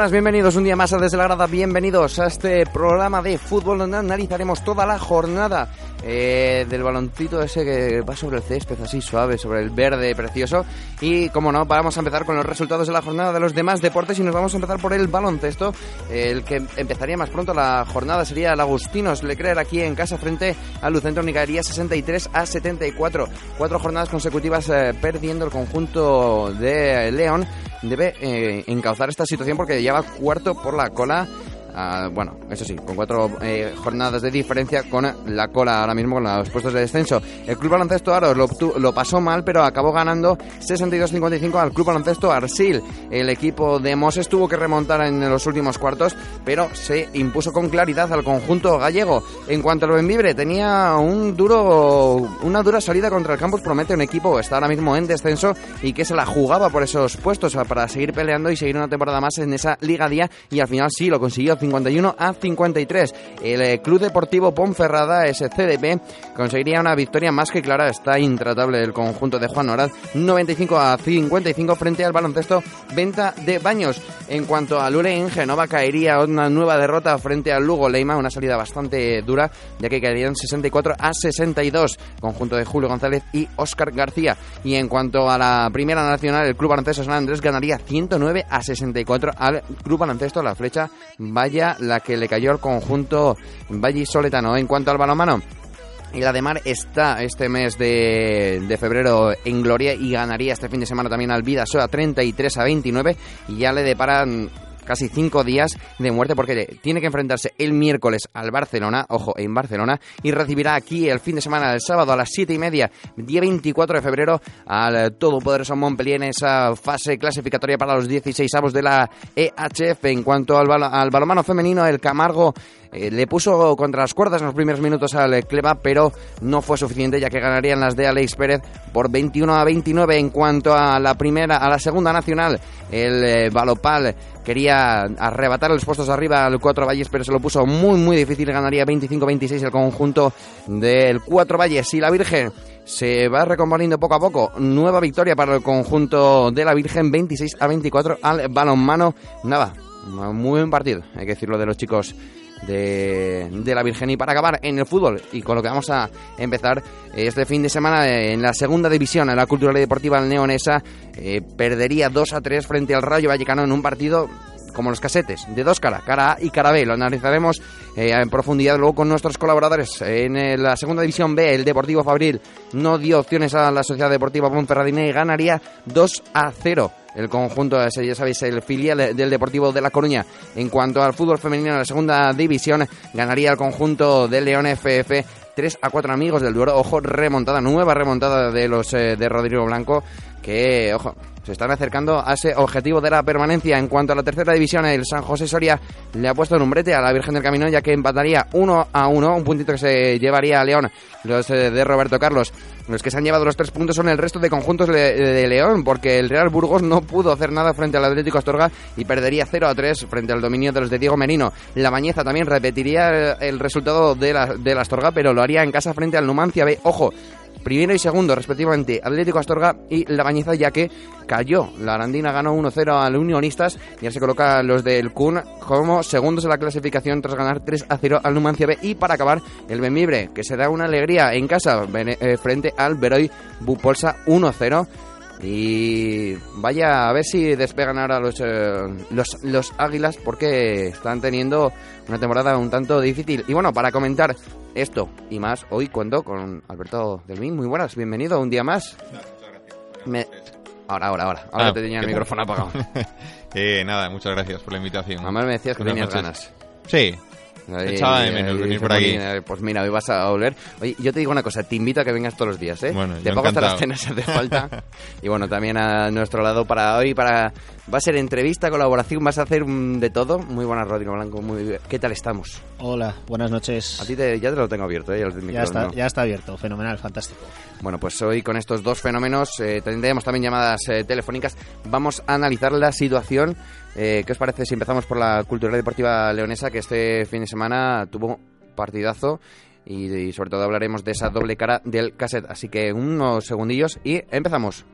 buenas, bienvenidos un día más a Desde la Grada, bienvenidos a este programa de fútbol donde analizaremos toda la jornada eh, del baloncito ese que va sobre el césped así suave, sobre el verde precioso y como no, vamos a empezar con los resultados de la jornada de los demás deportes y nos vamos a empezar por el baloncesto, el que empezaría más pronto la jornada sería el Agustinos Leclerc aquí en casa frente al Lucentro Nicaería 63 a 74, cuatro jornadas consecutivas eh, perdiendo el conjunto de León debe eh, encauzar esta situación porque lleva cuarto por la cola. Ah, bueno, eso sí, con cuatro eh, jornadas de diferencia con la cola ahora mismo con los puestos de descenso. El Club Baloncesto Aros lo, pasó mal, pero acabó ganando 62-55 al Club Baloncesto Arsil. El equipo de Moses tuvo que remontar en los últimos cuartos, pero se impuso con claridad al conjunto gallego. En cuanto al Benvibre, tenía un duro, una dura salida contra el Campus Promete, un equipo que está ahora mismo en descenso y que se la jugaba por esos puestos para seguir peleando y seguir una temporada más en esa Liga Día y al final sí lo consiguió 51 a 53. El eh, Club Deportivo Ponferrada, ese CDP, conseguiría una victoria más que clara. Está intratable el conjunto de Juan Orad, 95 a 55 frente al baloncesto Venta de Baños. En cuanto a Lure en Genova, caería una nueva derrota frente al Lugo Leima, una salida bastante dura, ya que caerían 64 a 62, conjunto de Julio González y Óscar García. Y en cuanto a la primera nacional, el Club Baloncesto San Andrés ganaría 109 a 64 al Club Baloncesto La Flecha, la que le cayó al conjunto Valle Soletano. En cuanto al balonmano, y la de Mar está este mes de, de febrero en gloria y ganaría este fin de semana también al Vidasoa 33 a 29 y ya le deparan casi cinco días de muerte porque tiene que enfrentarse el miércoles al Barcelona, ojo, en Barcelona, y recibirá aquí el fin de semana, el sábado a las siete y media, día 24 de febrero, al todopoderoso Montpellier en esa fase clasificatoria para los 16 avos de la EHF. En cuanto al, al balonmano femenino, el Camargo eh, le puso contra las cuerdas en los primeros minutos al Cleva, pero no fue suficiente ya que ganarían las de Alex Pérez por 21 a 29. En cuanto a la primera, a la segunda nacional, el eh, Balopal quería arrebatar los puestos arriba al Cuatro Valles, pero se lo puso muy muy difícil. Ganaría 25-26 el conjunto del Cuatro Valles y la Virgen. Se va recomponiendo poco a poco. Nueva victoria para el conjunto de la Virgen, 26 a 24 al balonmano. Nada, muy buen partido, hay que decirlo de los chicos de, la Virgen. Y para acabar en el fútbol, y con lo que vamos a empezar este fin de semana en la segunda división, en la Cultural y Deportiva Leonesa, eh, perdería 2 a 3 frente al Rayo Vallecano en un partido como los casetes, de dos caras, cara A y cara B. Lo analizaremos eh, en profundidad luego con nuestros colaboradores. En eh, la segunda división B, el Deportivo Fabril no dio opciones a la Sociedad Deportiva Ponferradina y ganaría 2 a 0 el conjunto, ya sabéis, el filial del Deportivo de La Coruña. En cuanto al fútbol femenino en la segunda división, ganaría el conjunto del León FF 3 a 4 amigos del Duero. Ojo, remontada, nueva remontada de los eh, de Rodrigo Blanco, que, ojo, se están acercando a ese objetivo de la permanencia. En cuanto a la tercera división, el San José Soria le ha puesto en un brete a la Virgen del Camino, ya que empataría 1 a 1, un puntito que se llevaría a León, los eh, de Roberto Carlos. Los que se han llevado los tres puntos son el resto de conjuntos de, León, porque el Real Burgos no pudo hacer nada frente al Atlético Astorga y perdería 0 a 3 frente al dominio de los de Diego Merino. La Bañeza también repetiría el resultado de la, de Astorga, pero lo haría en casa frente al Numancia B. Ojo, primero y segundo respectivamente Atlético Astorga y La Bañeza ya que cayó. La Arandina ganó 1-0 al Unionistas y ya se coloca los del Kun como segundos en la clasificación tras ganar 3-0 al Numancia B y para acabar el Benvibre que se da una alegría en casa eh, frente al Beroy Bupolsa 1-0 y vaya a ver si despegan ahora los, eh, los, los águilas porque están teniendo una temporada un tanto difícil. Y bueno, para comentar esto y más, hoy cuento con Alberto Delmín. Muy buenas, bienvenido un día más. Me- Ahora, ahora, ahora. Ahora Ah, te tenía el micrófono apagado. Eh, nada, muchas gracias por la invitación. Además me decías que Buenas tenías noches. ganas. Sí, Echaba de menos venir por aquí. Pues mira, hoy vas a volver. Oye, yo te digo una cosa, te invito a que vengas todos los días, ¿eh? Bueno, te pago hasta las cenas si hace falta. y bueno, también a nuestro lado para hoy, para va a ser entrevista, colaboración, vas a hacer un de todo. Muy buenas, Rodrigo Blanco, muy bien. ¿Qué tal estamos? Hola, buenas noches. A ti te- ya te lo tengo abierto, ¿eh? El Ya está, ya está abierto, fenomenal, fantástico. Bueno, pues hoy con estos dos fenómenos eh, tendremos también llamadas eh, telefónicas. Vamos a analizar la situación. Eh, ¿Qué os parece si empezamos por la Cultural Deportiva Leonesa, que este fin de semana tuvo partidazo? Y, y sobre todo hablaremos de esa doble cara del cassette. Así que unos segundillos y empezamos.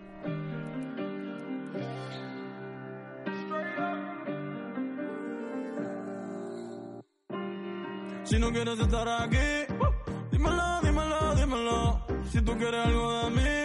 Si no quieres estar aquí, dímelo, dímelo, dímelo. Si tú quieres algo de mí,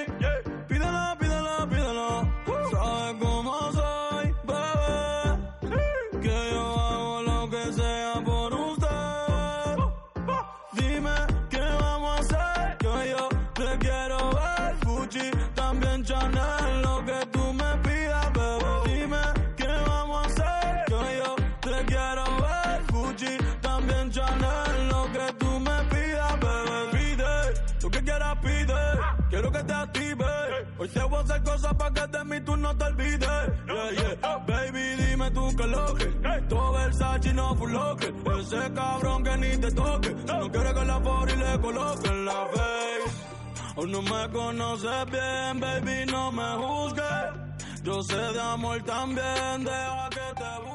Hoy te voy a hacer cosas para que de mí tú no te olvides. Yeah, yeah. Baby, dime tú que lo que. Todo Versace no full locker. Ese cabrón que ni te toque. Si no quiere que la y le coloque en la face. O no me conoces bien, baby, no me juzgues. Yo sé de amor también, deja que te busque.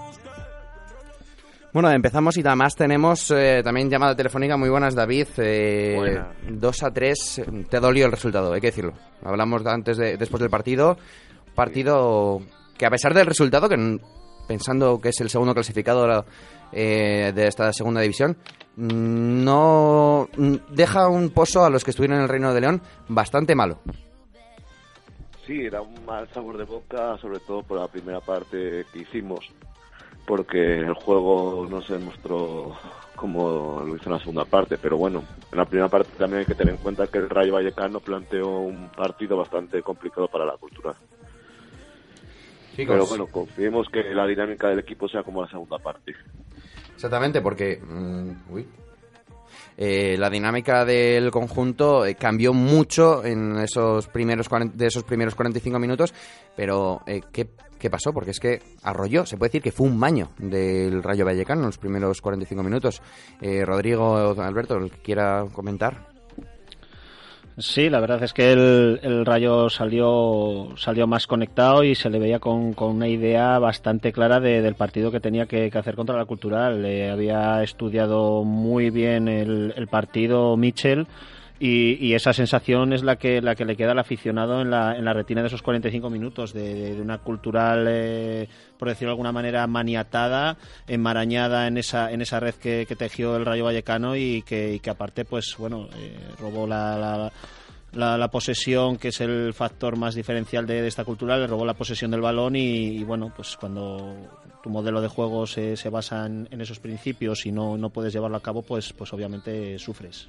Bueno, empezamos y además tenemos eh, también llamada telefónica. Muy buenas, David. Eh, Buenas. 2 a 3. Te dolió el resultado, hay que decirlo. Hablamos de antes de, después del partido. Partido que a pesar del resultado, que pensando que es el segundo clasificado eh, de esta segunda división, no deja un pozo a los que estuvieron en el Reino de León bastante malo. Sí, era un mal sabor de boca, sobre todo por la primera parte que hicimos, porque el juego no se demostró como lo hizo en la segunda parte, pero bueno, en la primera parte también hay que tener en cuenta que el Rayo Vallecano planteó un partido bastante complicado para la cultura. Pero bueno, confiemos que la dinámica del equipo sea como la segunda parte. Exactamente, porque mm, uy. Eh, la dinámica del conjunto eh, cambió mucho en esos primeros cuaren- de esos primeros 45 minutos, pero eh, ¿qué, qué pasó? Porque es que arrolló, se puede decir que fue un baño del Rayo Vallecano en los primeros 45 minutos. Eh, Rodrigo, Alberto, el que quiera comentar. Sí, la verdad es que el, el Rayo salió, salió más conectado y se le veía con, con una idea bastante clara de- del partido que tenía que, que hacer contra la Cultural. Le había estudiado muy bien el, el partido Mitchell y, y esa sensación es la que, la que le queda al aficionado en la, en la retina de esos 45 minutos de, una Cultural, eh, por decirlo de alguna manera, maniatada, enmarañada en esa, en esa red que, tejió el Rayo Vallecano y que, aparte, pues bueno, eh, robó la, la- la, posesión, que es el factor más diferencial de, de esta cultura, le robó la posesión del balón y, y, bueno, pues cuando tu modelo de juego se, se basa en, en esos principios y no, no puedes llevarlo a cabo, pues, pues obviamente sufres.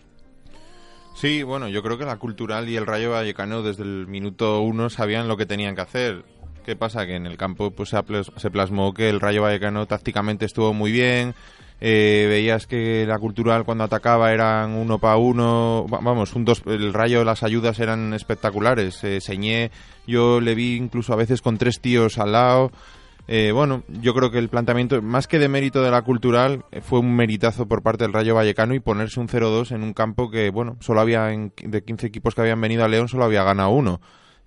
Sí, bueno, yo creo que la Cultural y el Rayo Vallecano desde el minuto uno sabían lo que tenían que hacer. ¿Qué pasa? Que en el campo pues, se, plasmó que el Rayo Vallecano tácticamente estuvo muy bien. eh, veías que la Cultural cuando atacaba eran uno para uno. va- Vamos, un el Rayo, las ayudas eran espectaculares. Eh, Señé, yo le vi incluso a veces con tres tíos al lado. Eh, bueno, yo creo que el planteamiento, más que de mérito de la cultural, eh, fue un meritazo por parte del Rayo Vallecano y ponerse un 0-2 en un campo que, bueno, solo había, en- de 15 equipos que habían venido a León, solo había ganado uno.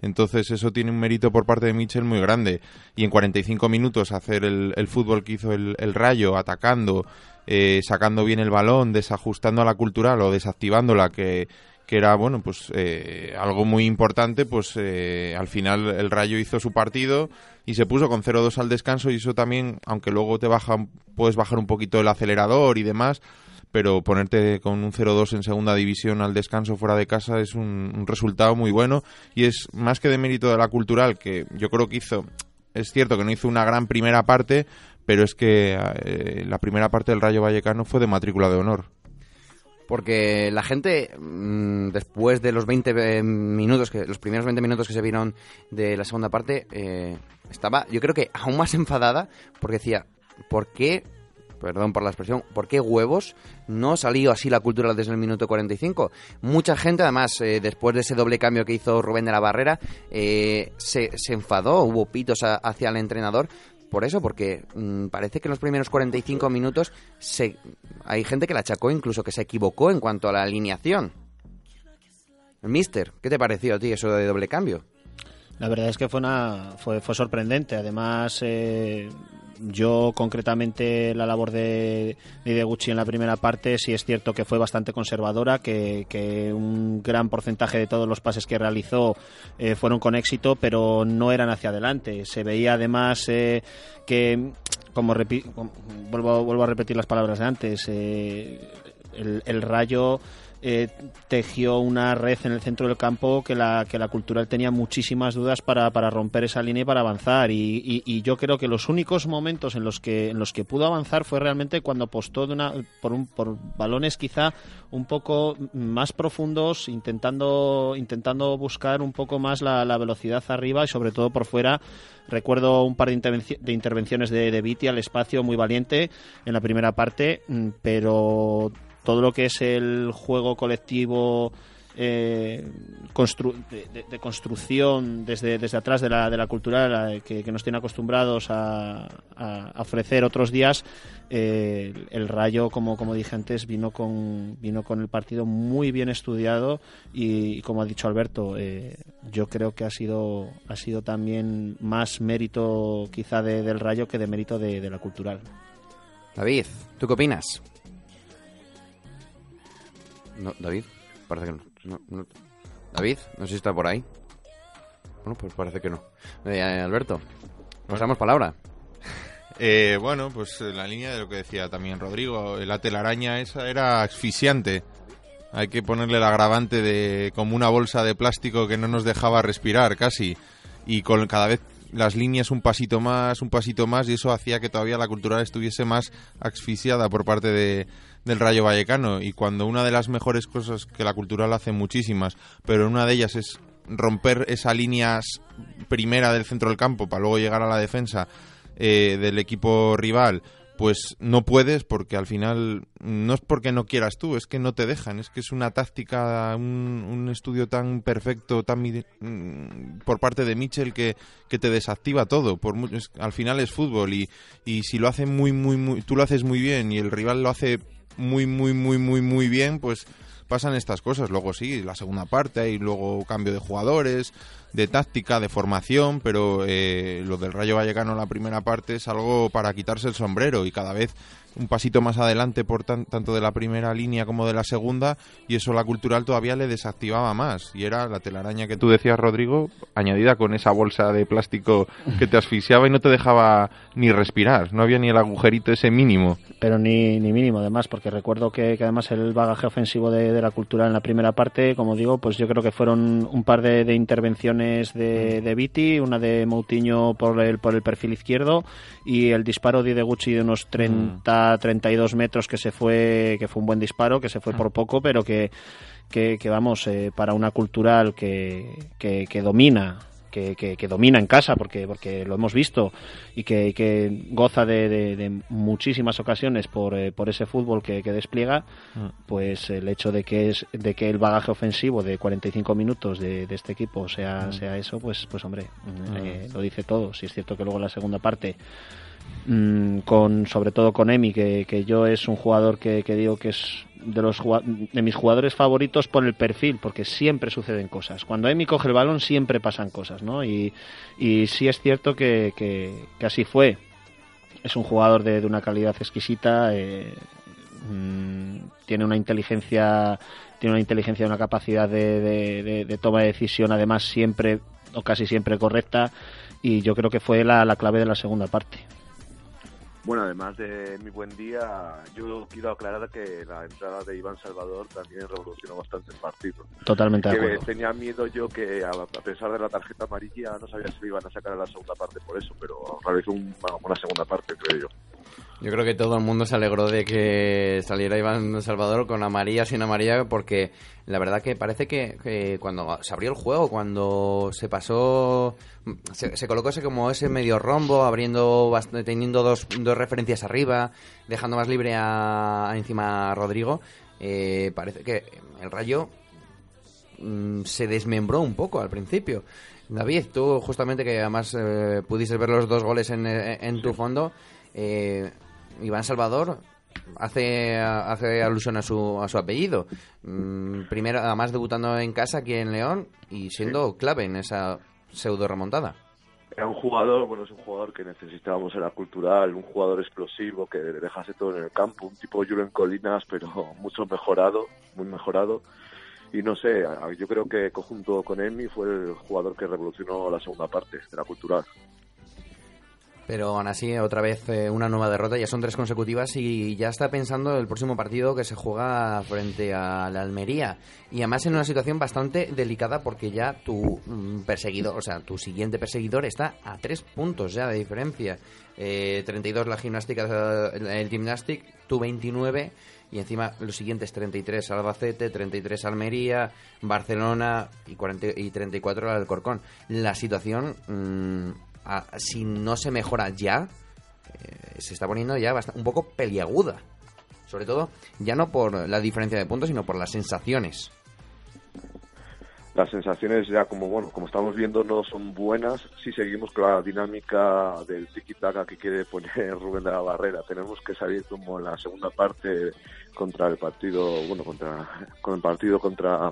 Entonces eso tiene un mérito por parte de Mitchell muy grande. Y en 45 minutos hacer el, fútbol que hizo el, el Rayo, atacando, eh, sacando bien el balón, desajustando a la cultural o desactivándola, que, que era bueno pues eh, algo muy importante pues eh, al final el Rayo hizo su partido y se puso con 0-2 al descanso y eso también aunque luego te baja puedes bajar un poquito el acelerador y demás pero ponerte con un 0-2 en segunda división al descanso fuera de casa es un, resultado muy bueno y es más que de mérito de la cultural que yo creo que hizo es cierto que no hizo una gran primera parte pero es que eh, la primera parte del Rayo Vallecano fue de matrícula de honor Porque la gente, mm, después de los 20 eh, minutos, que los primeros 20 minutos que se vieron de la segunda parte, eh, estaba, yo creo que aún más enfadada, porque decía, ¿por qué perdón por la expresión, ¿por qué huevos no salió así la cultura desde el minuto 45? Mucha gente, además, eh, después de ese doble cambio que hizo Rubén de la Barrera, eh, se, se, enfadó, hubo pitos hacia el entrenador. Por eso, porque mm, parece que en los primeros 45 minutos se, hay gente que la achacó, incluso que se equivocó en cuanto a la alineación. Mister, ¿qué te pareció a ti eso de doble cambio? La verdad es que fue, una, fue, fue sorprendente. Además, eh, yo concretamente la labor de, de Gucci en la primera parte sí es cierto que fue bastante conservadora, que, un gran porcentaje de todos los pases que realizó eh, fueron con éxito, pero no eran hacia adelante. Se veía además eh, que, como vuelvo, vuelvo a repetir las palabras de antes, el Rayo eh, tejió una red en el centro del campo que la, que la Cultural tenía muchísimas dudas para, para romper esa línea y para avanzar. Y, yo creo que los únicos momentos en los que, en los que pudo avanzar fue realmente cuando apostó una, por, un, por balones quizá un poco más profundos, intentando, intentando buscar un poco más la, velocidad arriba y sobre todo por fuera. Recuerdo un par de, de intervenciones de, de Viti al espacio muy valiente en la primera parte, mm, pero todo lo que es el juego colectivo eh, de, construcción desde, desde atrás de la, de la cultura que, nos tiene acostumbrados a, ofrecer otros días, eh, el Rayo, como, como dije antes, vino con, vino con el partido muy bien estudiado y, como ha dicho Alberto, eh, yo creo que ha sido, ha sido también más mérito quizá del Rayo que de mérito de, de la cultural. David, ¿tú qué opinas? No, David, parece que no. David, no sé si está por ahí. Bueno, pues parece que no. Eh, Alberto, pasamos palabra. Eh, bueno, pues eh, la línea de lo que decía también Rodrigo, la telaraña esa era asfixiante. Hay que ponerle el agravante de como una bolsa de plástico que no nos dejaba respirar casi. Y con cada vez las líneas un pasito más, un pasito más, y eso hacía que todavía la cultural estuviese más asfixiada por parte de, del Rayo Vallecano y cuando una de las mejores cosas que la cultural hace muchísimas, pero una de ellas es romper esa línea primera del centro del campo para luego llegar a la defensa eh, del equipo rival, pues no puedes porque al final no es porque no quieras tú, es que no te dejan, es que es una táctica, un, estudio tan perfecto, tan mm, por parte de Mitchell que, que te desactiva todo. Por, al final es fútbol y, y si lo hace muy, muy, muy, tú lo haces muy bien y el rival lo hace muy, muy, muy, muy, muy bien, pues pasan estas cosas. Luego sí, la segunda parte y luego cambio de jugadores, de táctica, de formación, pero eh, lo del Rayo Vallecano en la primera parte es algo para quitarse el sombrero y cada vez un pasito más adelante por tanto de la primera línea como de la segunda y eso la cultural todavía le desactivaba más. Y era la telaraña que tú decías Rodrigo añadida con esa bolsa de plástico que te asfixiaba y no te dejaba ni respirar no había ni el agujerito ese mínimo. Pero ni, ni mínimo además porque recuerdo que, además el bagaje ofensivo de, la cultural en la primera parte como digo pues yo creo que fueron un par de intervenciones de, de Viti, una de Moutinho por el, por el perfil izquierdo y el disparo de Gucci de unos 30, 32 metros que se fue, que fue un buen disparo, que se fue por poco, pero que, que, vamos, eh, para una cultural que, que, que domina que, domina en casa, porque, porque lo hemos visto, y que, goza de, muchísimas ocasiones por, eh, por ese fútbol que, despliega, mm. pues el hecho de que, es, de que el bagaje ofensivo de 45 minutos de, este equipo sea, mm. sea eso, pues, pues hombre, mm. eh, lo dice todo. Si es cierto que luego la segunda parte con sobre todo con Emi que, que, yo es un jugador que, digo que es de los de mis jugadores favoritos por el perfil, porque siempre suceden cosas. Cuando Emi coge el balón siempre pasan cosas, ¿no? Y, y sí es cierto que, que, así fue. Es un jugador de, una calidad exquisita, eh, mm, tiene una inteligencia, tiene una inteligencia, una capacidad de, de, toma de decisión, además siempre o casi siempre correcta, y yo creo que fue la, la clave de la segunda parte. Bueno, además de mi buen día, yo quiero aclarar que la entrada de Iván Salvador también revolucionó bastante el partido. Totalmente de acuerdo. Tenía miedo yo que, a pesar de la tarjeta amarilla, no sabía si iban a sacar a la segunda parte por eso, pero realizó una segunda parte, creo yo. Yo creo que todo el mundo se alegró de que saliera Iván Salvador con amarilla, sin amarilla, porque la verdad que parece que, cuando se abrió el juego, cuando se pasó, se, colocó ese como ese medio rombo, abriendo, teniendo dos, dos referencias arriba, dejando más libre a, encima a Rodrigo, eh, parece que el Rayo mm, se desmembró un poco al principio. David, tú justamente que además eh, pudiste ver los dos goles en, en tu fondo, eh, Iván Salvador hace, hace alusión a su, a su apellido. Mm, primero, además debutando en casa aquí en León y siendo clave en esa pseudo remontada. Era un jugador, bueno, es un jugador que necesitábamos en la cultural, un jugador explosivo que dejase todo en el campo, un tipo Julen Colinas, pero mucho mejorado, muy mejorado. Y no sé, yo creo que conjunto con Emi fue el jugador que revolucionó la segunda parte de la cultural. Pero aún así, otra vez eh, una nueva derrota, ya son tres consecutivas y ya está pensando el próximo partido que se juega frente a la Almería. Y además en una situación bastante delicada porque ya tu mm, perseguidor, o sea, tu siguiente perseguidor está a tres puntos ya de diferencia. Eh, 32 la gimnástica, el gimnastic, tu 29 y encima los siguientes 33 Albacete, 33 Almería, Barcelona y, 40, y 34 Alcorcón. La situación... Mm, si no se mejora ya, eh, se está poniendo ya un poco peliaguda. Sobre todo, ya no por la diferencia de puntos, sino por las sensaciones. Las sensaciones ya como bueno, como estamos viendo no son buenas si seguimos con la dinámica del tiki-taka que quiere poner Rubén de la Barrera. Tenemos que salir como en la segunda parte contra el partido, bueno, contra con el partido contra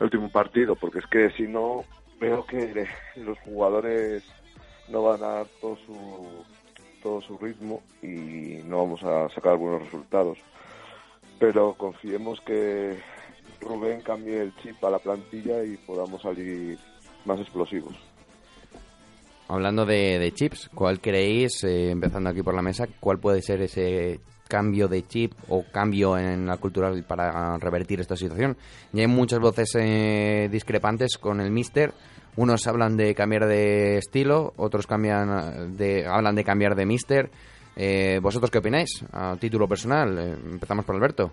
el último partido, porque es que si no veo que los jugadores no van a dar todo su, todo su ritmo y no vamos a sacar buenos resultados. Pero confiemos que Rubén cambie el chip a la plantilla y podamos salir más explosivos. Hablando de, chips, ¿cuál creéis, eh, empezando aquí por la mesa, cuál puede ser ese cambio de chip o cambio en la cultura para revertir esta situación? Ya hay muchas voces eh, discrepantes con el Mister unos hablan de cambiar de estilo, otros cambian de, hablan de cambiar de mister. Eh, ¿Vosotros qué opináis? A título personal, eh, empezamos por Alberto.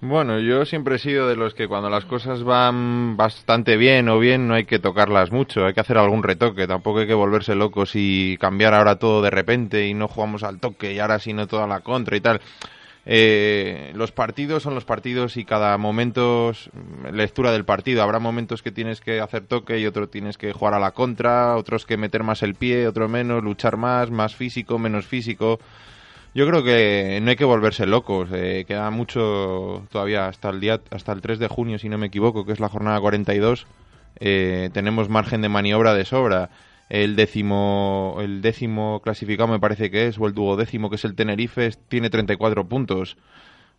Bueno, yo siempre he sido de los que cuando las cosas van bastante bien o bien no hay que tocarlas mucho, hay que hacer algún retoque, tampoco hay que volverse locos y cambiar ahora todo de repente y no jugamos al toque y ahora sino toda la contra y tal. Eh, los partidos son los partidos y cada momento lectura del partido. Habrá momentos que tienes que hacer toque y otros tienes que jugar a la contra, otros que meter más el pie, otros menos, luchar más, más físico, menos físico. Yo creo que no hay que volverse locos. Eh, queda mucho todavía hasta el día hasta el 3 de junio, si no me equivoco, que es la jornada 42. Eh, tenemos margen de maniobra de sobra el décimo, el décimo clasificado me parece que es, o el duodécimo que es el Tenerife, tiene 34 puntos.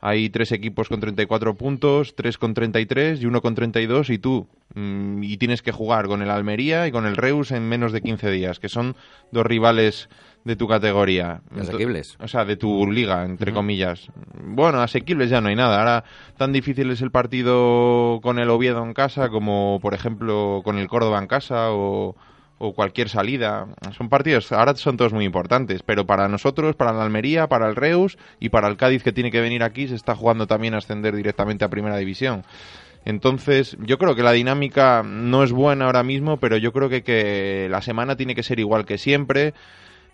Hay tres equipos con 34 puntos, tres con 33 y uno con 32 y tú. Mm, y tienes que jugar con el Almería y con el Reus en menos de 15 días, que son dos rivales de tu categoría. Asequibles. O sea, de tu liga, entre comillas. Bueno, asequibles ya no hay nada. Ahora, tan difícil es el partido con el Oviedo en casa como, por ejemplo, con el Córdoba en casa o, o cualquier salida. Son partidos, ahora son todos muy importantes, pero para nosotros, para la Almería, para el Reus y para el Cádiz que tiene que venir aquí, se está jugando también a ascender directamente a Primera División. Entonces, yo creo que la dinámica no es buena ahora mismo, pero yo creo que, que la semana tiene que ser igual que siempre.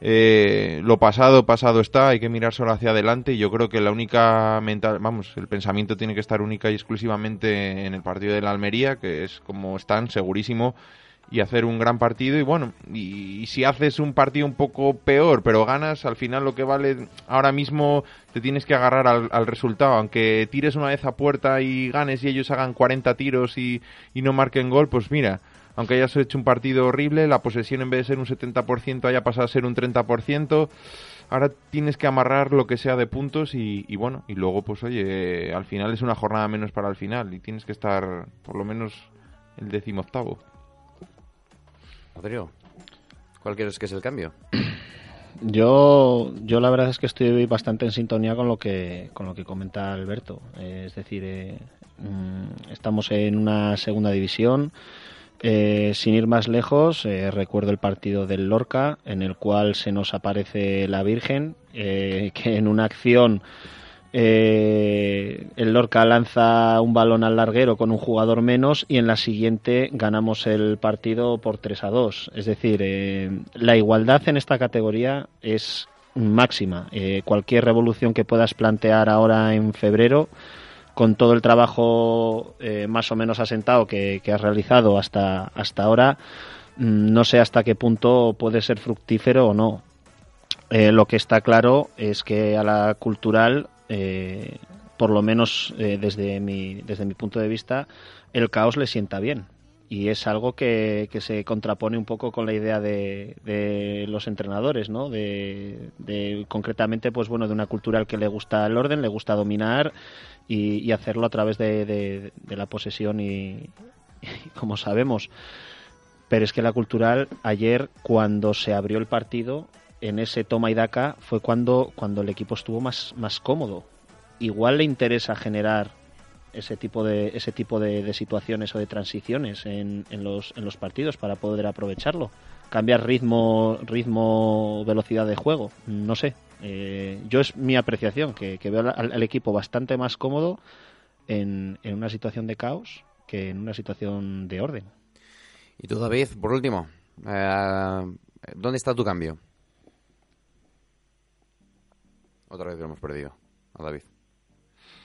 Eh, lo pasado, pasado está, hay que mirar solo hacia adelante y yo creo que la única mental, vamos, el pensamiento tiene que estar única y exclusivamente en el partido de la Almería, que es como están, segurísimo, y hacer un gran partido y bueno, y, si haces un partido un poco peor pero ganas, al final lo que vale ahora mismo te tienes que agarrar al, resultado, aunque tires una vez a puerta y ganes y ellos hagan 40 tiros y, y no marquen gol, pues mira, aunque hayas hecho un partido horrible, la posesión en vez de ser un 70% haya pasado a ser un 30%, ahora tienes que amarrar lo que sea de puntos y, y, bueno, y luego pues oye, al final es una jornada menos para el final y tienes que estar por lo menos el décimo octavo. Rodrigo, ¿cuál crees que es el cambio? Yo, yo la verdad es que estoy bastante en sintonía con lo que, con lo que comenta Alberto. es decir, eh, mm, estamos en una segunda división. Eh, sin ir más lejos, eh, recuerdo el partido del Lorca, en el cual se nos aparece la Virgen, eh, que en una acción el Lorca lanza un balón al larguero con un jugador menos y en la siguiente ganamos el partido por 3 a 2. Es decir, la igualdad en esta categoría es máxima. cualquier revolución que puedas plantear ahora en febrero con todo el trabajo eh, más o menos asentado que, has realizado hasta, hasta ahora, mm, no sé hasta qué punto puede ser fructífero o no. Eh, lo que está claro es que a la cultural, eh, por lo menos desde, mi, desde mi punto de vista, el caos le sienta bien y es algo que, que, se contrapone un poco con la idea de, de los entrenadores, ¿no? De, de, concretamente, pues bueno, de una cultural que le gusta el orden, le gusta dominar y, hacerlo a través de, la posesión y, como sabemos. Pero es que la cultural ayer, cuando se abrió el partido, en ese toma y daca, fue cuando, cuando el equipo estuvo más, más cómodo. Igual le interesa generar ese tipo de ese tipo de, situaciones o de transiciones en, en, los, en los partidos para poder aprovecharlo. Cambiar ritmo ritmo velocidad de juego no sé. Eh, yo es mi apreciación que, veo al, equipo bastante más cómodo en, en, una situación de caos que en una situación de orden. Y tú David por último eh, dónde está tu cambio otra vez lo hemos perdido a David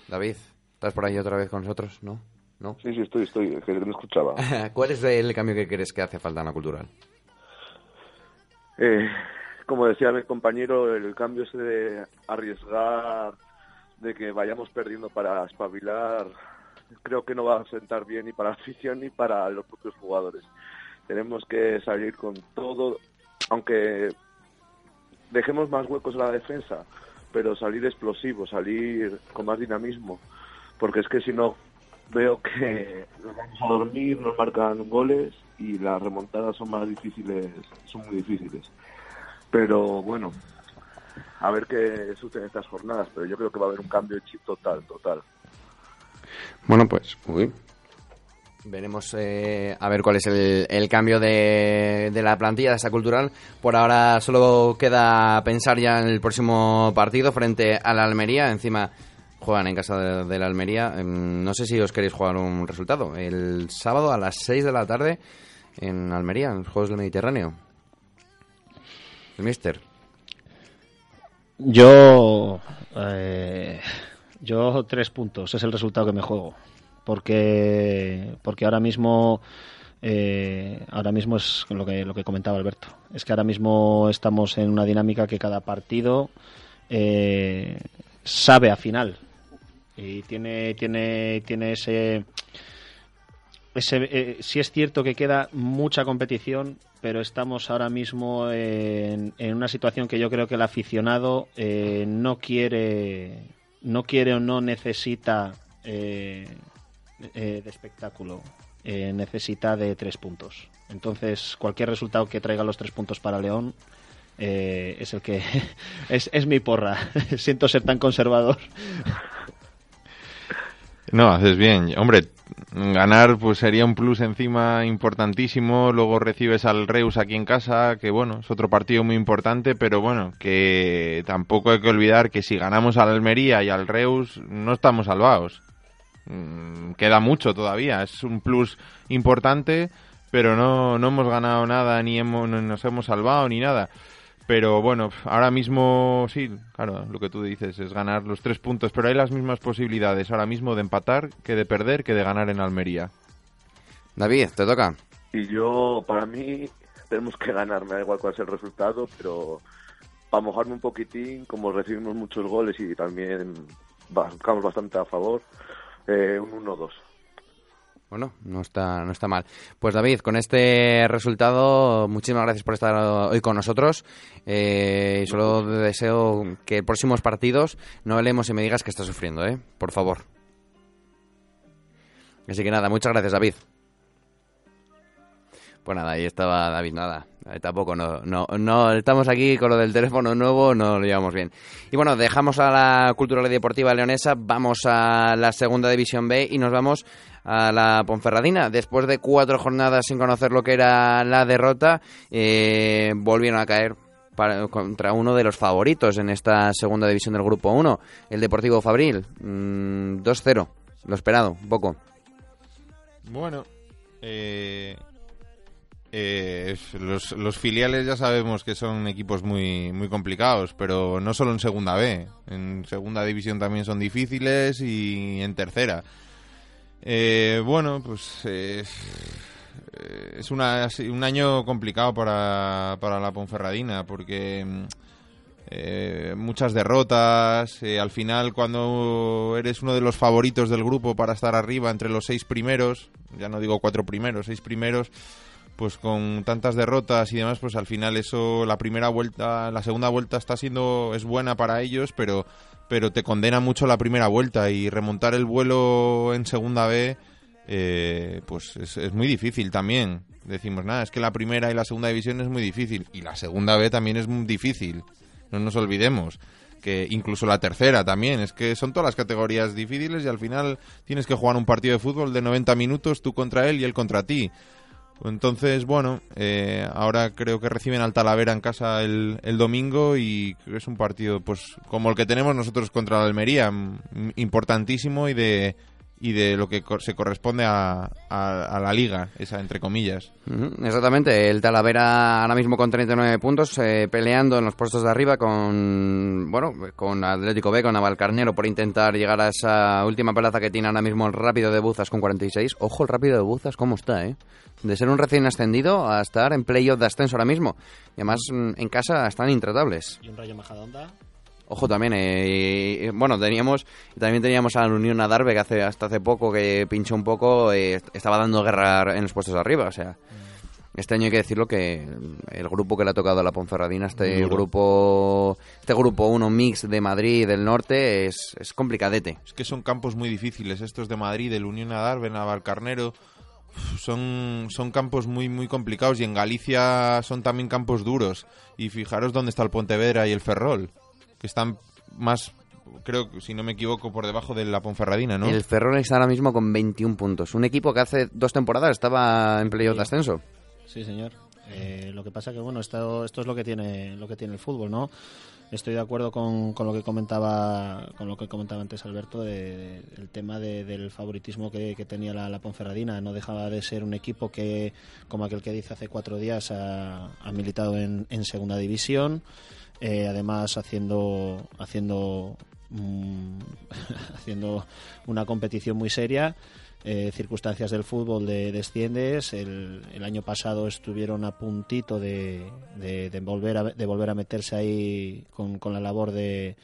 David ¿Estás por ahí otra vez con nosotros? ¿No? ¿No? Sí, sí, estoy, estoy, que no escuchaba. ¿Cuál es el cambio que crees que hace falta en la cultural? Eh, como decía mi compañero, el cambio es de arriesgar, de que vayamos perdiendo para espabilar, creo que no va a sentar bien ni para la afición ni para los propios jugadores. Tenemos que salir con todo, aunque dejemos más huecos en la defensa, pero salir explosivo, salir con más dinamismo porque es que si no veo que nos vamos a dormir, nos marcan goles y las remontadas son más difíciles, son muy difíciles. Pero bueno, a ver qué sucede en estas jornadas, pero yo creo que va a haber un cambio de chip total, total. Bueno, pues, uy. Veremos eh, a ver cuál es el, el cambio de, la plantilla de esa cultural. Por ahora solo queda pensar ya en el próximo partido frente a la Almería. Encima juegan en casa de, la Almería. Em, no sé si os queréis jugar un resultado. El sábado a las 6 de la tarde en Almería, en los Juegos del Mediterráneo. El Mister. Yo. Eh, yo tres puntos. Es el resultado que me juego. Porque, porque ahora mismo. Eh, ahora mismo es lo que, lo que comentaba Alberto. Es que ahora mismo estamos en una dinámica que cada partido eh, sabe a final y tiene tiene tiene ese ese eh, sí es cierto que queda mucha competición pero estamos ahora mismo en, en una situación que yo creo que el aficionado eh, no quiere no quiere o no necesita eh, de espectáculo necesita de tres puntos entonces cualquier resultado que traiga los tres puntos para León es el que es, es mi porra siento ser tan conservador no, haces bien. Hombre, ganar pues sería un plus encima importantísimo. Luego recibes al Reus aquí en casa, que bueno, es otro partido muy importante, pero bueno, que tampoco hay que olvidar que si ganamos al Almería y al Reus no estamos salvados. Mm, queda mucho todavía. Es un plus importante, pero no, no hemos ganado nada, ni hemos, nos hemos salvado, ni nada. Pero bueno, ahora mismo sí, claro, lo que tú dices es ganar los tres puntos, pero hay las mismas posibilidades ahora mismo de empatar que de perder que de ganar en Almería. David, te toca. Y yo, para mí, tenemos que ganar, me da igual cuál sea el resultado, pero para mojarme un poquitín, como recibimos muchos goles y también buscamos bastante a favor, eh, un 1-2. Bueno, no está, no está mal. Pues David, con este resultado, muchísimas gracias por estar hoy con nosotros. Eh, y solo deseo que próximos partidos no hablemos y me digas que estás sufriendo, ¿eh? Por favor. Así que nada, muchas gracias, David. Pues nada, ahí estaba David, nada. Eh, tampoco, no, no, no, estamos aquí con lo del teléfono nuevo, no lo llevamos bien. Y bueno, dejamos a la cultural y deportiva leonesa, vamos a la segunda división B y nos vamos a la Ponferradina. Después de cuatro jornadas sin conocer lo que era la derrota, eh, volvieron a caer contra uno de los favoritos en esta segunda división del Grupo 1, el Deportivo Fabril. Mm, 2-0, lo esperado, un poco. Bueno, eh, eh, los, los filiales ya sabemos que son equipos muy, muy complicados, pero no solo en segunda B, en segunda división también son difíciles y en tercera. Eh, bueno, pues eh, es una, un año complicado para, para la Ponferradina porque eh, muchas derrotas. eh, al final, cuando eres uno de los favoritos del grupo para estar arriba entre los seis primeros, ya no digo cuatro primeros, seis primeros, pues con tantas derrotas y demás, pues al final eso, la primera vuelta, la segunda vuelta está siendo, es buena para ellos, pero, pero te condena mucho la primera vuelta y remontar el vuelo en segunda B, eh, pues es, es muy difícil también. Decimos, nada, es que la primera y la segunda división es muy difícil y la segunda B también es muy difícil. No nos olvidemos que incluso la tercera también, es que son todas las categorías difíciles y al final tienes que jugar un partido de fútbol de 90 minutos, tú contra él y él contra ti. Entonces, bueno, eh, ahora creo que reciben al Talavera en casa el, el domingo y es un partido pues como el que tenemos nosotros contra la Almería, mm, importantísimo y de y de lo que co- se corresponde a, a- a la liga, esa entre comillas. Exactamente, el Talavera ahora mismo con 39 puntos, eh, peleando en los puestos de arriba con, bueno, con Atlético B, con Navalcarnero por intentar llegar a esa última plaza que tiene ahora mismo el Rápido de Buzas con 46. Ojo, el Rápido de Buzas, ¿cómo está, eh? De ser un recién ascendido a estar en playoff de ascenso ahora mismo. Y además mm, en casa están intratables. Y un Rayo Majadahonda. Ojo también, eh, y- y, bueno, teníamos también teníamos a la Unión Adarve que hace hasta hace poco que pinchó un poco, eh, estaba dando guerra en los puestos de arriba, o sea, este año hay que decirlo que el grupo que le ha tocado a la Ponferradina, este Duro. grupo este grupo 1 mix de Madrid y del norte es, es complicadete. Es que son campos muy difíciles, estos de Madrid, el Unión Adarve, Navalcarnero, son, son campos muy muy complicados y en Galicia son también campos duros. Y fijaros dónde está el Pontevedra y el Ferrol, que están más, creo que si no me equivoco, por debajo de la Ponferradina, ¿no? El Ferrol está ahora mismo con 21 puntos, un equipo que hace dos temporadas estaba en playoff de ascenso. Sí, señor. Eh, lo que pasa que bueno, esto, esto es lo que tiene lo que tiene el fútbol, ¿no? Estoy de acuerdo con, con lo que comentaba con lo que comentaba antes Alberto de, el tema de- del favoritismo que, que tenía la, la Ponferradina. No dejaba de ser un equipo que, como aquel que dice hace cuatro días, ha, ha militado en, en segunda división. Eh, además haciendo haciendo mm, haciendo una competición muy seria eh, circunstancias del fútbol de desciendes. El, el año pasado estuvieron a puntito de, de, volver, a, de volver a meterse ahí con, con la labor de,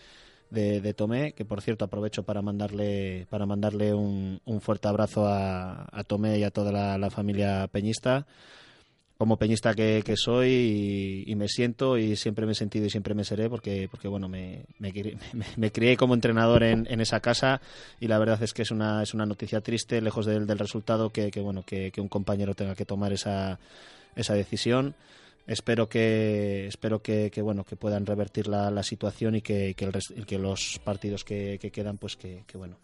de, Tomé, que por cierto aprovecho para mandarle, para mandarle un, un fuerte abrazo a, a Tomé y a toda la familia peñista como peñista que, que soy y, y me siento y siempre me he sentido y siempre me seré porque, porque bueno, me, me, me- me crié como entrenador en, en esa casa y la verdad es que es una, es una noticia triste, lejos del, del resultado, que, que, bueno, que, que un compañero tenga que tomar esa, esa decisión. Espero que espero que, bueno que puedan revertir la, la situación y que, el que los partidos que quedan pues que, que bueno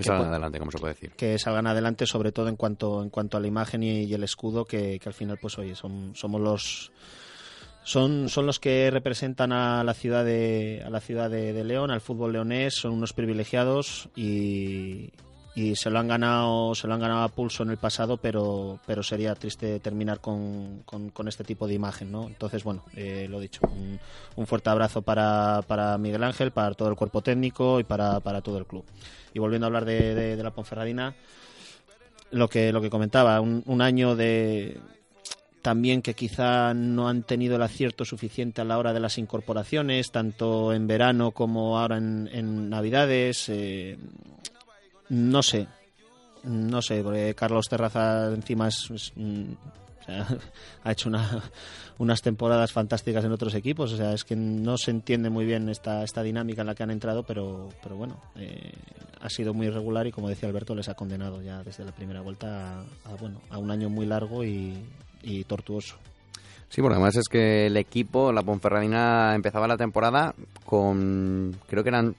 Que salgan adelante, como se puede decir. que salgan adelante sobre todo en cuanto en cuanto a la imagen y, y el escudo que, que al final pues oye son somos los son, son los que representan a la ciudad de a la ciudad de, de León al fútbol leonés son unos privilegiados y, y se lo han ganado se lo han ganado a pulso en el pasado pero pero sería triste terminar con, con, este tipo de imagen no entonces bueno eh, lo dicho un, fuerte abrazo para, para Miguel Ángel para todo el cuerpo técnico y para, para todo el club y volviendo a hablar de, la Ponferradina lo que lo que comentaba un, un año de también que quizá no han tenido el acierto suficiente a la hora de las incorporaciones, tanto en verano como ahora en, en Navidades. eh, no sé, no sé, porque Carlos Terraza encima es, mm, ha hecho una- unas temporadas fantásticas en otros equipos, o sea, es que no se entiende muy bien esta, esta dinámica en la que han entrado, pero, pero bueno, eh, ha sido muy irregular y como decía Alberto, les ha condenado ya desde la primera vuelta a, a, bueno, a un año muy largo y, y tortuoso. Sí, bueno, además es que el equipo, la Ponferradina, empezaba la temporada con, creo que eran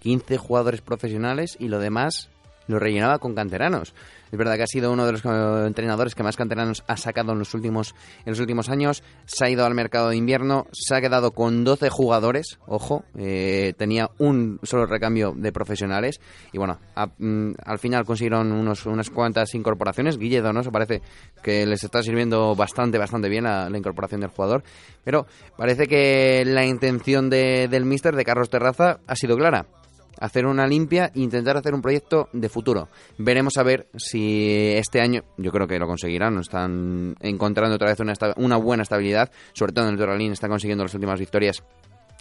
15 jugadores profesionales y lo demás lo rellenaba con canteranos. Es verdad que ha sido uno de los eh, entrenadores que más canteranos ha sacado en los últimos en los últimos años. Se ha ido al mercado de invierno, se ha quedado con 12 jugadores, ojo, eh, tenía un solo recambio de profesionales y bueno, mm, al final consiguieron unos, unas cuantas incorporaciones. Guilledo, ¿no? Se parece que les está sirviendo bastante, bastante bien la, incorporación del jugador, pero parece que la intención de, del míster, de Carlos Terraza, ha sido clara hacer una limpia e intentar hacer un proyecto de futuro. Veremos a ver si este año, yo creo que lo conseguirán, están encontrando otra vez una, una buena estabilidad, sobre todo en el Toralín, están consiguiendo las últimas victorias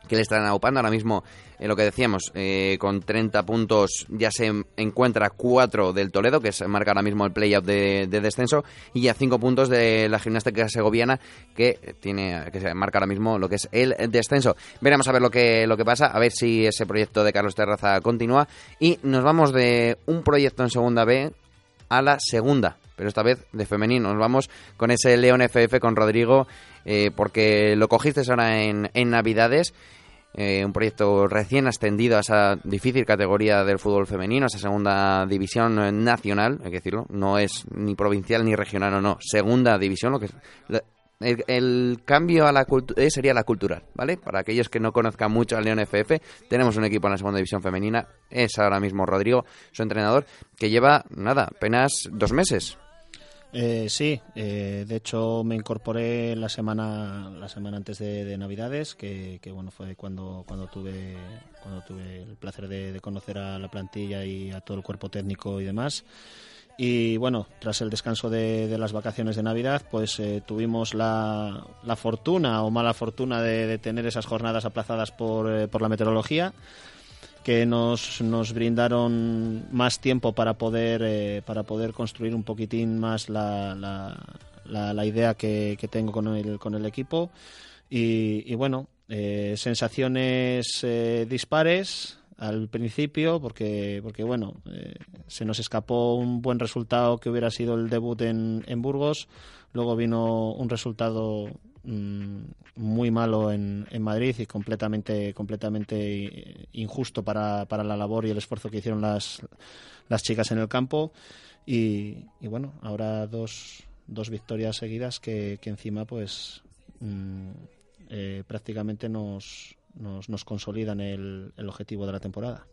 que le están aupando. Ahora mismo, en lo que decíamos, eh, con 30 puntos ya se encuentra 4 del Toledo, que marca ahora mismo el playout de, de descenso, y a 5 puntos de la gimnástica segoviana, que tiene que se marca ahora mismo lo que es el descenso. Veremos a ver lo que, lo que pasa, a ver si ese proyecto de Carlos Terraza continúa. Y nos vamos de un proyecto en segunda B a la segunda pero esta vez de femenino. Nos vamos con ese León FF con Rodrigo, eh, porque lo cogiste ahora en, en Navidades eh, un proyecto recién ascendido a esa difícil categoría del fútbol femenino, esa segunda división eh, nacional, hay que decirlo, no es ni provincial ni regional o no, segunda división, lo que el, cambio a la eh, sería la cultural, ¿vale? Para aquellos que no conozcan mucho al León FF, tenemos un equipo en la segunda división femenina, es ahora mismo Rodrigo, su entrenador, que lleva, nada, apenas dos meses, eh, sí, eh, de hecho me incorporé la semana la semana antes de, Navidades, que, bueno fue cuando cuando tuve cuando tuve el placer de, conocer a la plantilla y a todo el cuerpo técnico y demás. Y bueno, tras el descanso de, las vacaciones de Navidad, pues eh, tuvimos la, la, fortuna o mala fortuna de, tener esas jornadas aplazadas por, por la meteorología que nos, nos brindaron más tiempo para poder, eh, para poder construir un poquitín más la, la, la, idea que, que, tengo con el, con el equipo. Y, y bueno, eh, sensaciones eh, dispares al principio, porque, porque bueno, se nos escapó un buen resultado que hubiera sido el debut en, en Burgos. Luego vino un resultado Mm, muy malo en, en, Madrid y completamente, completamente injusto para, para, la labor y el esfuerzo que hicieron las, las chicas en el campo. Y, bueno, ahora dos, dos victorias seguidas que, que encima pues mm, eh, prácticamente nos, nos, nos consolidan el, el objetivo de la temporada.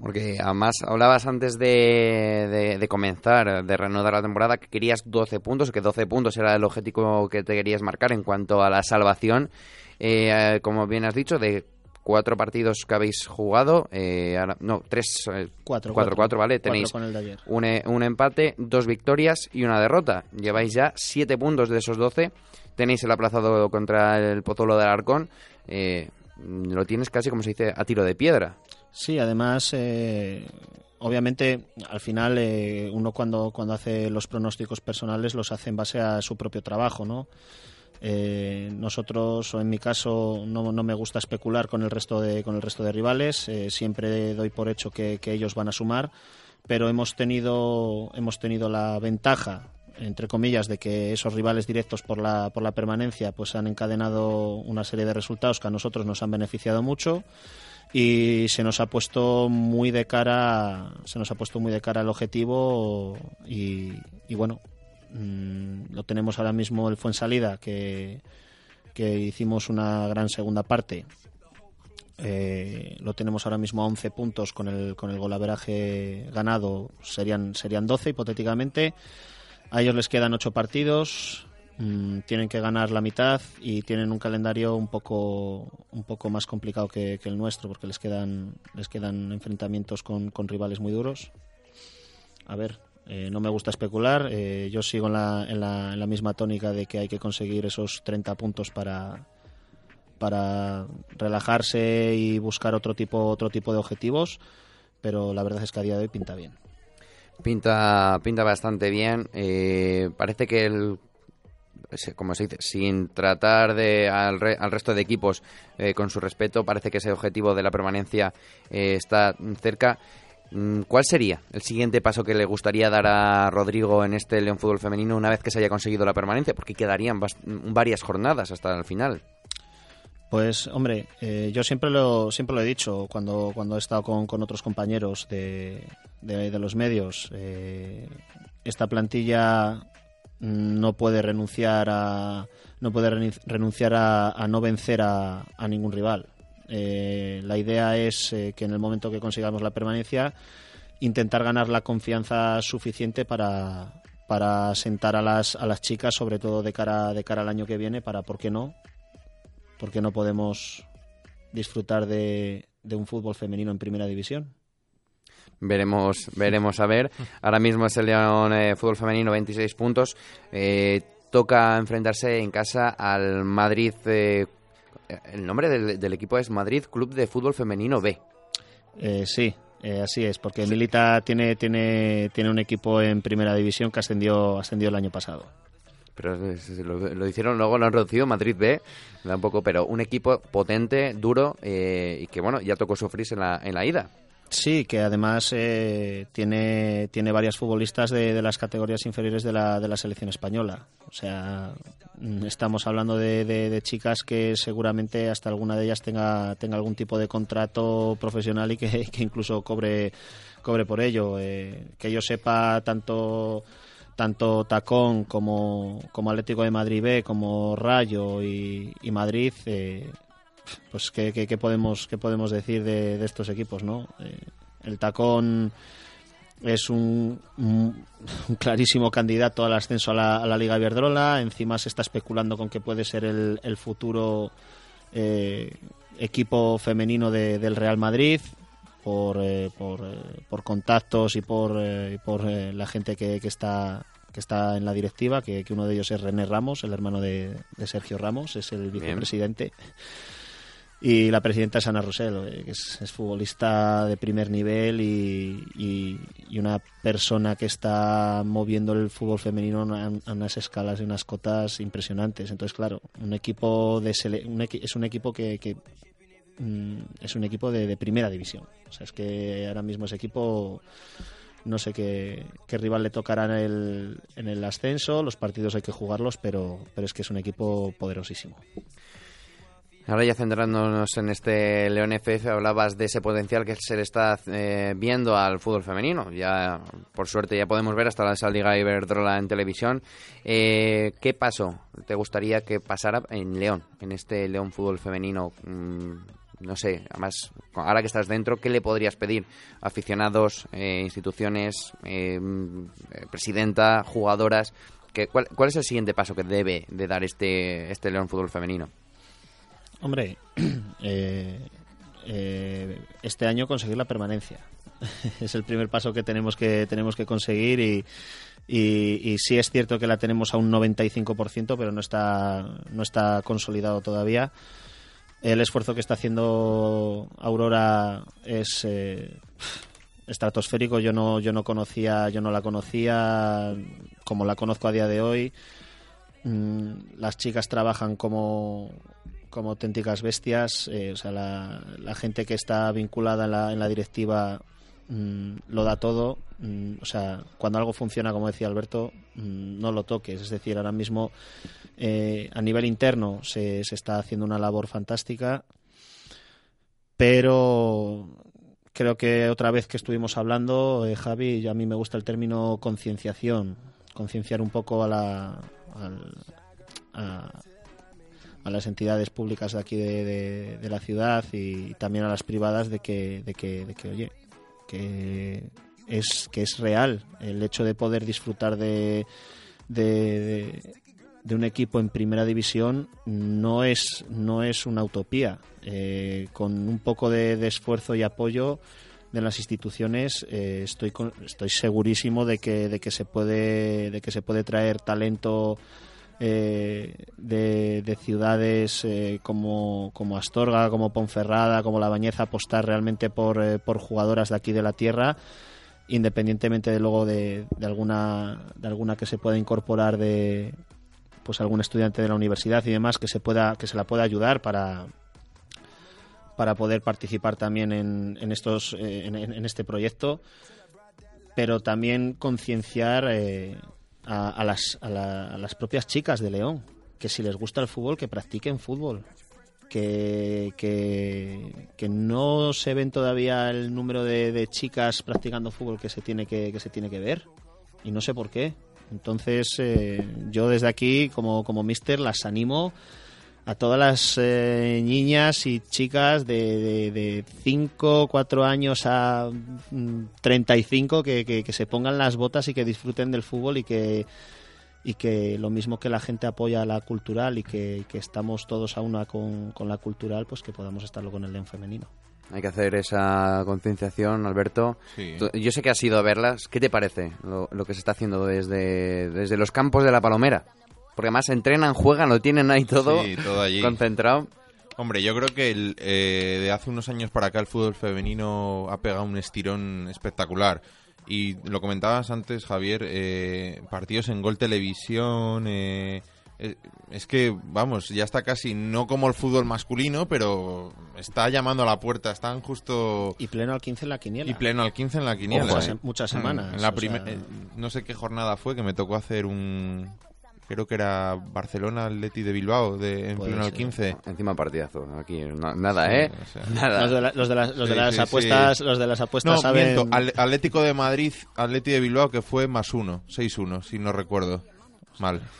Porque además hablabas antes de, de, comenzar, de reanudar la temporada, que querías 12 puntos, que 12 puntos era el objetivo que te querías marcar en cuanto a la salvación. Eh, como bien has dicho, de cuatro partidos que habéis jugado, eh, no, tres, eh, cuatro, cuatro, cuatro, ¿vale? Tenéis un, un, empate, dos victorias y una derrota. Lleváis ya siete puntos de esos 12. Tenéis el aplazado contra el Pozuelo del Arcón. lo tienes casi, como se dice, a tiro de piedra. Sí, además, eh, obviamente, al final eh, uno cuando, cuando hace los pronósticos personales los hace en base a su propio trabajo, ¿no? Eh, nosotros, o en mi caso, no, no, me gusta especular con el resto de, con el resto de rivales. siempre doy por hecho que, que, ellos van a sumar, pero hemos tenido, hemos tenido la ventaja, entre comillas, de que esos rivales directos por la, por la permanencia pues han encadenado una serie de resultados que a nosotros nos han beneficiado mucho y se nos ha puesto muy de cara se nos ha puesto muy de cara al objetivo y, bueno mm, lo tenemos ahora mismo el Fuensalida que, que hicimos una gran segunda parte. Eh, lo tenemos ahora mismo a 11 puntos con el, con el golaveraje ganado. Serían, serían 12 hipotéticamente. A ellos les quedan 8 partidos Mm, tienen que ganar la mitad y tienen un calendario un poco un poco más complicado que, el nuestro porque les quedan les quedan enfrentamientos con, rivales muy duros a ver eh, no me gusta especular eh, yo sigo en la, en, la, en la, misma tónica de que hay que conseguir esos 30 puntos para para relajarse y buscar otro tipo otro tipo de objetivos pero la verdad es que a día de hoy pinta bien Pinta, pinta bastante bien. Eh, parece que el como se dice, sin tratar de al, resto de equipos eh, con su respeto, parece que ese objetivo de la permanencia eh, está cerca. Mm, ¿Cuál sería el siguiente paso que le gustaría dar a Rodrigo en este León Fútbol Femenino una vez que se haya conseguido la permanencia? Porque quedarían varias jornadas hasta el final. Pues hombre, eh, yo siempre lo siempre lo he dicho cuando cuando he estado con, con otros compañeros de, de, los medios. Esta plantilla no puede renunciar a no puede renunciar a, no vencer a, ningún rival. Eh, la idea es que en el momento que consigamos la permanencia intentar ganar la confianza suficiente para, para sentar a las, a las chicas, sobre todo de cara, de cara al año que viene, para, ¿por qué no? porque no podemos disfrutar de, un fútbol femenino en primera división. Veremos, veremos a ver. Ahora mismo es el León eh, Fútbol Femenino, 26 puntos. Eh, toca enfrentarse en casa al Madrid. Eh, el nombre del, equipo es Madrid Club de Fútbol Femenino B. sí, así es, porque Milita tiene, tiene, tiene un equipo en primera división que ascendió, ascendió el año pasado pero lo, hicieron luego lo han reducido Madrid B da un poco pero un equipo potente duro eh, y que bueno ya tocó sufrirse en la, en la ida Sí, que además eh, tiene, tiene varias futbolistas de, las categorías inferiores de la, de la selección española. O sea, mm, estamos hablando de, chicas que seguramente hasta alguna de ellas tenga, tenga algún tipo de contrato profesional y que, incluso cobre, cobre por ello. Eh, que yo sepa, tanto tanto Tacón como, como Atlético de Madrid B, como Rayo y, Madrid, eh, pues ¿qué, qué, podemos, qué podemos decir de, estos equipos, ¿no? Eh, el Tacón es un, clarísimo candidato al ascenso a la, Liga Iberdrola, encima se está especulando con que puede ser el, futuro eh, equipo femenino del Real Madrid, por, eh, por, por, contactos y por, por la gente que, que, está que está en la directiva, que, uno de ellos es René Ramos, el hermano de, Sergio Ramos, es el vicepresidente. Y la presidenta es Ana Rosell, que es, futbolista de primer nivel y, y, una persona que está moviendo el fútbol femenino a, unas escalas y unas cotas impresionantes. Entonces, claro, un equipo de es un equipo que, que Mm, es un equipo de, primera división. O sea, es que ahora mismo ese equipo no sé qué, rival le tocará en el, en el ascenso, los partidos hay que jugarlos, pero, pero es que es un equipo poderosísimo. Ahora ya centrándonos en este León FF, hablabas de ese potencial que se le está eh, viendo al fútbol femenino. Ya, por suerte, ya podemos ver hasta la Liga Iberdrola en televisión. Eh, ¿Qué pasó? ¿Te gustaría que pasara en León, en este León fútbol femenino? Mm, no sé, además, ahora que estás dentro, ¿qué le podrías pedir? Aficionados, eh, instituciones, eh, presidenta, jugadoras. cuál, es el siguiente paso que debe de dar este, este León Fútbol Femenino? Hombre, eh, este año conseguir la permanencia. es el primer paso que tenemos que, tenemos que conseguir y, sí es cierto que la tenemos a un 95%, pero no está, no está consolidado todavía. El esfuerzo que está haciendo Aurora es eh, estratosférico. Yo no, yo no conocía, yo no la conocía como la conozco a día de hoy. Mm, las chicas trabajan como, como auténticas bestias. Eh, o sea, la, gente que está vinculada en la, en la directiva mm, lo da todo. Mm, o sea, cuando algo funciona, como decía Alberto, no lo toques. Es decir, ahora mismo eh, a nivel interno se, se, está haciendo una labor fantástica, pero creo que otra vez que estuvimos hablando, eh, Javi, a mí me gusta el término concienciación, concienciar un poco a, la, las entidades públicas de aquí de, de, la ciudad y también a las privadas de que, de que, de que oye, que es, que es real el hecho de poder disfrutar de, de, de un equipo en primera división no es, no es una utopía. Eh, con un poco de, esfuerzo y apoyo de las instituciones eh, estoy estoy segurísimo de que de que se puede de que se puede traer talento eh, de, ciudades como, como Astorga, como Ponferrada, como La Bañeza, apostar realmente por, por jugadoras de aquí de la tierra, independientemente de luego de, de, alguna, de alguna que se pueda incorporar de, pues algún estudiante de la universidad y demás que se pueda que se la pueda ayudar para para poder participar también en, en estos, eh, en, este proyecto, pero también concienciar eh, a, a las, a, la- a las propias chicas de León, que si les gusta el fútbol, que practiquen fútbol. Que, que, que no se ven todavía el número de, de chicas practicando fútbol que se tiene que, que se tiene que ver y no sé por qué. Entonces, eh, yo desde aquí, como, como mister, las animo a todas las eh, niñas y chicas de, de, 5, 4 años a mm, 35 que, que, que se pongan las botas y que disfruten del fútbol y que, y que lo mismo que la gente apoya a la cultural y que, que estamos todos a una con, con la cultural, pues que podamos estarlo con el León femenino. Hay que hacer esa concienciación, Alberto. Sí. Yo sé que has ido a verlas. ¿Qué te parece lo, lo que se está haciendo desde, desde los campos de la Palomera? Porque además entrenan, juegan, lo tienen ahí todo, Sí, todo allí. concentrado. Hombre, yo creo que el, eh, de hace unos años para acá el fútbol femenino ha pegado un estirón espectacular. Y lo comentabas antes, Javier, eh, partidos en Gol Televisión. eh, eh, es que, vamos, ya está casi no como el fútbol masculino, pero está llamando a la puerta. Están justo. Y pleno al 15 en la quiniela. Y pleno al 15 en la quiniela. Muchas, sem- muchas semanas. en la o prime- sea- eh, no sé qué jornada fue que me tocó hacer un. Creo que era Barcelona Atleti de Bilbao de, en Puede pleno ser. 15. Encima partidazo. Aquí no- nada, Sí, ¿eh? o sea. Nada. Los de, la- los de las, los de Sí, las sí, apuestas, sí. los de las apuestas No, saben. miento. Al- Atlético de Madrid, Atleti de Bilbao, que fue más uno, 6-1, si no recuerdo. Mal.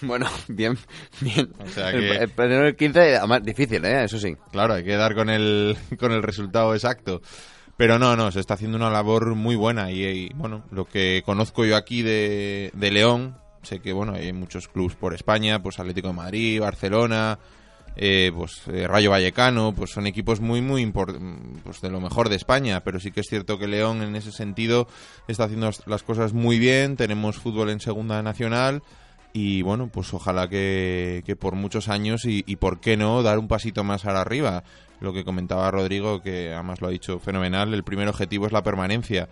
Bueno, bien, bien. O sea El, que- el del 15, además, difícil, ¿eh? Eso sí. Claro, hay que dar con el, con el resultado exacto. Pero no, no, se está haciendo una labor muy buena y, y, bueno, lo que conozco yo aquí de, de León, sé que bueno, hay muchos clubes por España, pues Atlético de Madrid, Barcelona, eh, pues eh, Rayo Vallecano, pues son equipos muy, muy pues de lo mejor de España, pero sí que es cierto que León en ese sentido está haciendo las cosas muy bien, tenemos fútbol en segunda nacional y bueno, pues ojalá que, que por muchos años y, y por qué no dar un pasito más arriba. Lo que comentaba Rodrigo, que además lo ha dicho fenomenal, el primer objetivo es la permanencia.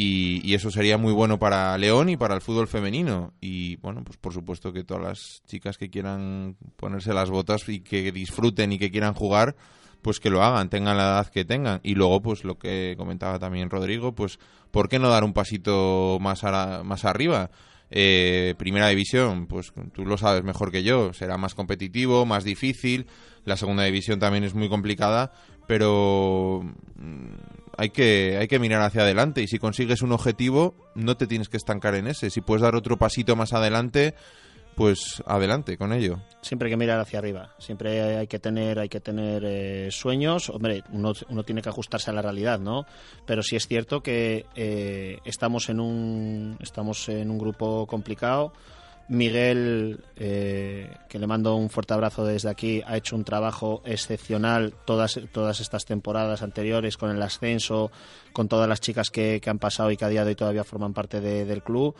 Y, y eso sería muy bueno para León y para el fútbol femenino. Y bueno, pues por supuesto que todas las chicas que quieran ponerse las botas y que disfruten y que quieran jugar, pues que lo hagan, tengan la edad que tengan. Y luego, pues lo que comentaba también Rodrigo, pues ¿por qué no dar un pasito más, ara- más arriba? Eh, primera división, pues tú lo sabes mejor que yo, será más competitivo, más difícil. La segunda división también es muy complicada, pero mm, hay que, hay que mirar hacia adelante. Y si consigues un objetivo, no te tienes que estancar en ese. Si puedes dar otro pasito más adelante, pues adelante con ello. Siempre hay que mirar hacia arriba. Siempre hay que tener, hay que tener eh, sueños. Hombre, uno, uno tiene que ajustarse a la realidad, ¿no? Pero sí es cierto que eh, estamos en un, estamos en un grupo complicado. Miguel, eh, que le mando un fuerte abrazo desde aquí, ha hecho un trabajo excepcional todas, todas estas temporadas anteriores con el ascenso, con todas las chicas que, que han pasado y que a día de hoy todavía forman parte de- del club.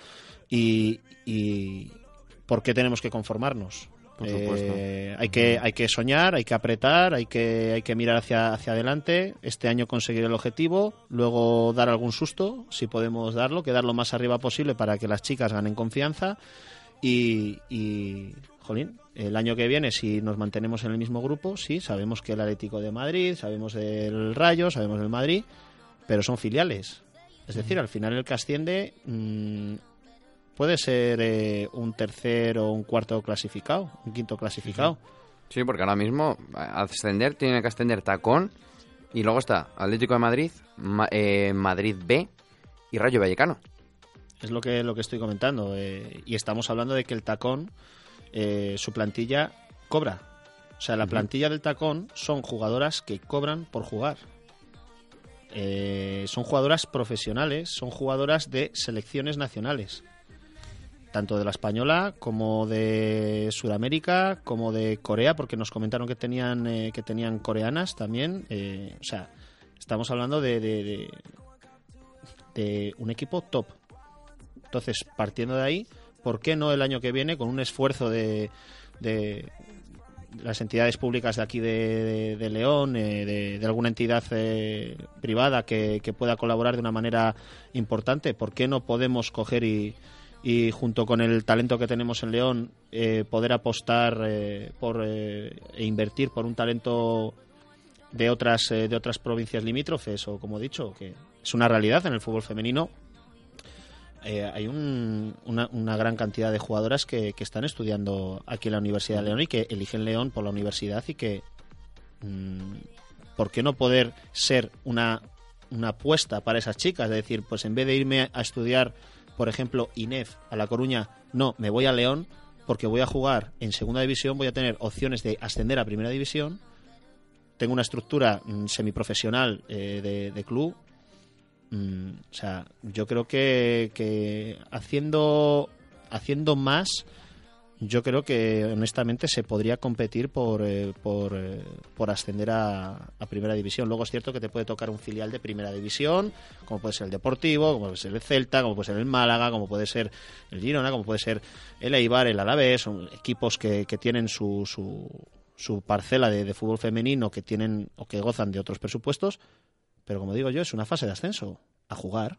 Y, y ¿por qué tenemos que conformarnos? Por supuesto. Eh, hay que hay que soñar, hay que apretar, hay que hay que mirar hacia hacia adelante. Este año conseguir el objetivo, luego dar algún susto, si podemos darlo, quedar lo más arriba posible para que las chicas ganen confianza y, y jolín, el año que viene si nos mantenemos en el mismo grupo, sí, sabemos que el Atlético de Madrid, sabemos del Rayo, sabemos del Madrid, pero son filiales. Es decir, al final el que asciende mm, puede ser eh, un tercer o un cuarto clasificado, un quinto clasificado. Sí, porque ahora mismo ascender tiene que ascender Tacón y luego está Atlético de Madrid, Ma- eh, Madrid B y Rayo Vallecano. Es lo que, lo que estoy comentando. eh, y estamos hablando de que el tacón, eh, su plantilla cobra. O sea, la plantilla del tacón son jugadoras que cobran por jugar. Eh, son jugadoras profesionales, son jugadoras de selecciones nacionales. Tanto de la española como de Sudamérica, como de Corea, porque nos comentaron que tenían, que tenían coreanas también. o sea, estamos hablando de, de- de- de un equipo top. Entonces, partiendo de ahí, ¿por qué no el año que viene, con un esfuerzo de, de las entidades públicas de aquí de, León, eh, de, alguna entidad eh, privada que, pueda colaborar de una manera importante, ¿por qué no podemos coger y, junto con el talento que tenemos en León, eh, poder apostar eh, por, eh, e invertir por un talento de otras de otras provincias limítrofes o como he dicho que es una realidad en el fútbol femenino eh, hay un- una, una gran cantidad de jugadoras que, están estudiando aquí en la Universidad de León y que eligen León por la universidad y que mm, ¿por qué no poder ser una, una apuesta para esas chicas? Es decir, pues en vez de irme a estudiar, por ejemplo, INEF a La Coruña, no, me voy a León porque voy a jugar en segunda división, voy a tener opciones de ascender a primera división, tengo una estructura mm, semiprofesional eh, de club. Mm, o sea, yo creo que, que haciendo, haciendo más, yo creo que honestamente se podría competir por, eh, por, eh, por ascender a, a primera división. Luego es cierto que te puede tocar un filial de primera división, como puede ser el Deportivo, como puede ser el Celta, como puede ser el Málaga, como puede ser el Girona, como puede ser el Eibar, el Alavés, son equipos que, que tienen su, su, su parcela de, de fútbol femenino, que tienen o que gozan de otros presupuestos, pero como digo yo, es una fase de ascenso, a jugar.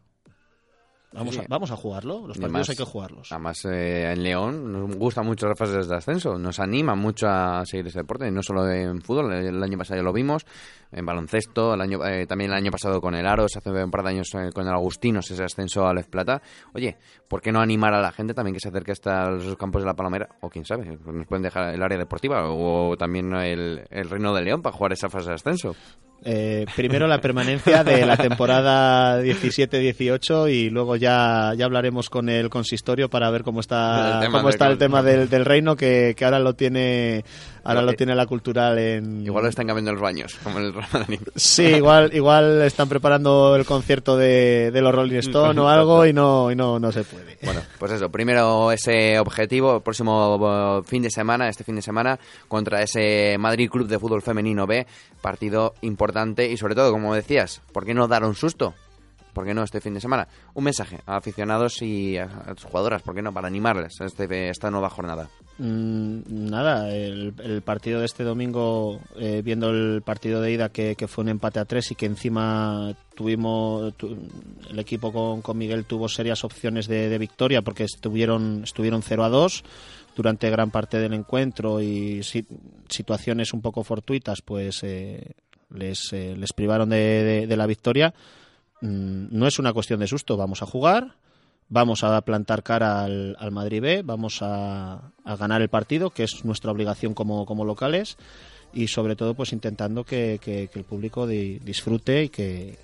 Vamos, Sí. a, vamos a jugarlo, los partidos además- hay que jugarlos. Además, eh, en León nos gustan mucho las fases de ascenso, nos anima mucho a seguir este deporte, y no solo en fútbol, el año pasado ya lo vimos, en baloncesto, el año, eh, también el año pasado con el Aros, hace un par de años eh, con el Agustinos, ese ascenso a Les Plata. Oye, ¿por qué no animar a la gente también que se acerque hasta los campos de la Palomera? O quién sabe, nos pueden dejar el área deportiva o también el, el Reino de León para jugar esa fase de ascenso. Eh, primero la permanencia de la temporada 17-18 y luego ya, ya hablaremos con el consistorio para ver cómo está El tema cómo del- está el tema del, del reino que, que ahora lo tiene ahora lo tiene la cultural en Igual lo están cambiando los baños, como en el sí igual igual están preparando el concierto de, de los Rolling Stone o algo y no y no no se puede. Bueno, pues eso, primero ese objetivo, el próximo eh, fin de semana, este fin de semana, contra ese Madrid Club de Fútbol Femenino B, partido importante y sobre todo, como decías, ¿por qué no dar un susto? ¿Por qué no este fin de semana? Un mensaje a aficionados y a, jugadoras, ¿por qué no? Para animarles a este, esta nueva jornada. Mm, nada, el, partido de este domingo, eh, viendo el partido de ida que, fue un empate a tres y que encima tuvimos, tu- el equipo con, con Miguel tuvo serias opciones de, de victoria porque estuvieron, estuvieron 0 a 2 durante gran parte del encuentro y si- situaciones un poco fortuitas pues eh, les, eh, les privaron de, de- de la victoria. Mm, no es una cuestión de susto, vamos a jugar, vamos a plantar cara al, al Madrid B, vamos a, a ganar el partido, que es nuestra obligación como, como locales, y sobre todo pues intentando que, que- que el público di- disfrute y que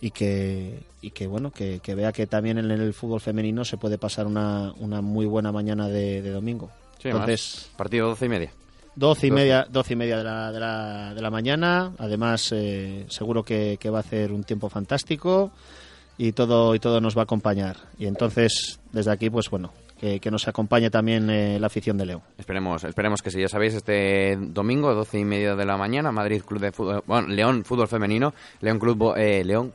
y que y que bueno que, que vea que también en el fútbol femenino se puede pasar una, una muy buena mañana de, de domingo. Sí, Entonces, más. partido 12 y media. Doce y media, doce y media de la, de la, de la mañana. Además, eh, seguro que, que va a hacer un tiempo fantástico y todo y todo nos va a acompañar. Y entonces, desde aquí, pues bueno, que, que nos acompañe también eh, la afición de León. Esperemos, esperemos que sí. Ya sabéis, este domingo, 12 y media de la mañana, Madrid Club de Fútbol, bueno, León Fútbol Femenino, León Club, eh, León,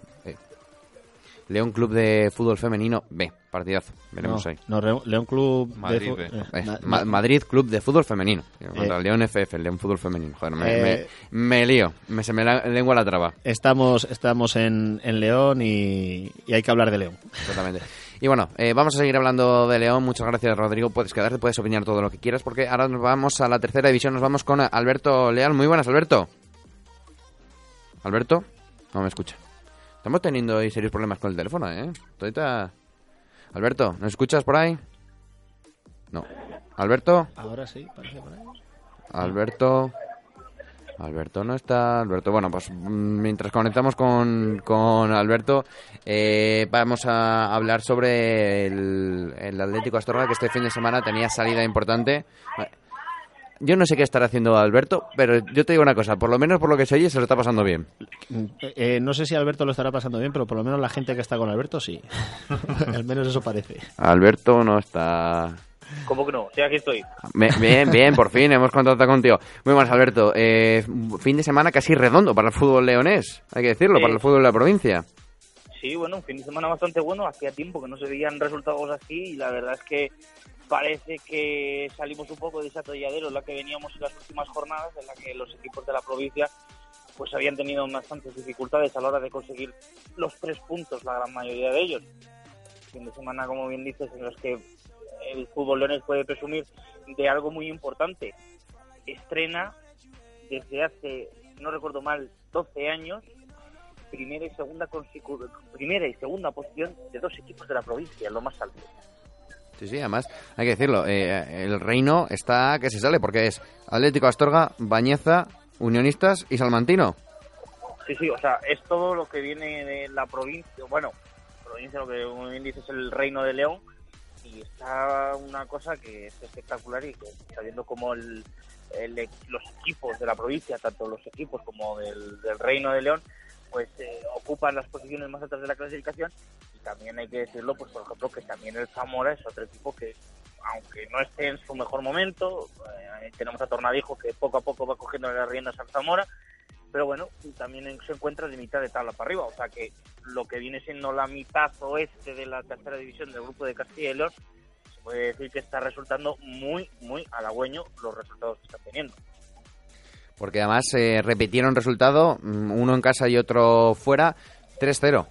León Club de Fútbol Femenino B, partidazo, veremos no, ahí. no, León Club Madrid de eh, Eh, Ma- Ma- Madrid Club de Fútbol Femenino, contra Eh. León FF, León Fútbol Femenino. Joder, me, Eh. me, me lío, me, se me la lengua la traba, Estamos, estamos en, en León y, y hay que hablar de León. totalmente. Y bueno, eh, vamos a seguir hablando de León. Muchas gracias, Rodrigo. Puedes quedarte, puedes opinar todo lo que quieras, porque ahora nos vamos a la tercera división. Nos vamos con Alberto Leal. Muy buenas, Alberto. Alberto, no me escucha. Estamos teniendo serios problemas con el teléfono, ¿eh? Todita... Alberto, ¿nos escuchas por ahí? No. Alberto, Ahora sí, parece por ahí. Alberto. Alberto no está. Alberto, bueno, pues mm, mientras conectamos con, con Alberto, eh, vamos a hablar sobre el, el Atlético Astorga, que este fin de semana tenía salida importante. Yo no sé qué estará haciendo Alberto, pero yo te digo una cosa, por lo menos por lo que se oye, se lo está pasando bien. Eh, eh, no sé si Alberto lo estará pasando bien, pero por lo menos la gente que está con Alberto sí. Al menos eso parece. Alberto no está. ¿Cómo que no? Sí, aquí estoy. Be- Bien, bien, por fin hemos contactado contigo. Muy buenas, Alberto. Eh, fin de semana casi redondo para el fútbol leonés, hay que decirlo, para el fútbol de la provincia. Sí, bueno, un fin de semana bastante bueno. Hacía tiempo que no se veían resultados así y la verdad es que parece que salimos un poco de ese atolladero en la que veníamos en las últimas jornadas, en la que los equipos de la provincia pues habían tenido bastantes dificultades a la hora de conseguir los tres puntos, la gran mayoría de ellos. Fin de semana, como bien dices, en los que el fútbol leonés puede presumir de algo muy importante. Estrena desde hace no recuerdo mal, 12 años, primera y segunda primera y segunda posición de dos equipos de la provincia, lo más alto. Sí, sí, además hay que decirlo, eh, el reino está que se sale porque es Atlético Astorga, Bañeza, Unionistas y Salmantino. Sí, sí, o sea, es todo lo que viene de la provincia, bueno, provincia lo que un índice es el reino de León y está una cosa que es espectacular y que está viendo como el, los equipos de la provincia, tanto los equipos como del, reino de León, pues eh, ocupan las posiciones más altas de la clasificación también hay que decirlo, pues por ejemplo, que también el Zamora es otro equipo que aunque no esté en su mejor momento, eh, tenemos a Tornadijo que poco a poco va cogiendo las riendas al Zamora, pero bueno, también se encuentra de mitad de tabla para arriba, o sea que lo que viene siendo la mitad oeste de la tercera división del grupo de Castilla y León, se puede decir que está resultando muy, muy halagüeño los resultados que están teniendo. Porque además eh, repitieron resultado, mm, uno en casa y otro fuera, 3-0.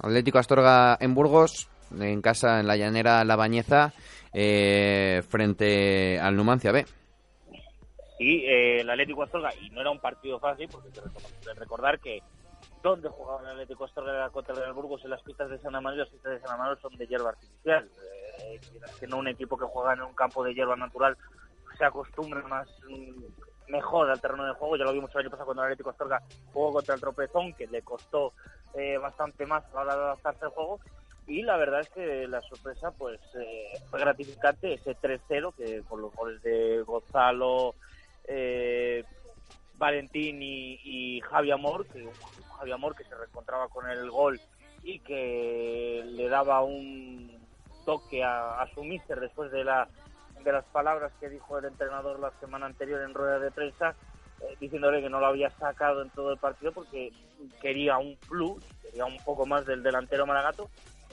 Atlético Astorga en Burgos, en casa en la llanera La Bañeza, eh, frente al Numancia B. Y eh, el Atlético Astorga, y no era un partido fácil, porque hay que recordar que donde jugaba el Atlético Astorga contra el Burgos en las pistas de San Amaro, las pistas de San Amaro son de hierba artificial. Eh, que no un equipo que juega en un campo de hierba natural se acostumbra más mm, mejor al terreno de juego. Ya lo vimos el año pasado cuando el Atlético Astorga jugó contra el Tropezón, que le costó eh, bastante más a la hora de adaptarse al juego. Y la verdad es que la sorpresa pues eh, fue gratificante ese 3-0 que con los goles de Gonzalo, eh, Valentín y, Javi Amor, que Javi Amor que se reencontraba con el gol y que le daba un toque a, su míster después de la de las palabras que dijo el entrenador la semana anterior en rueda de prensa diciéndole que no lo había sacado en todo el partido porque quería un plus, quería un poco más del delantero Maragato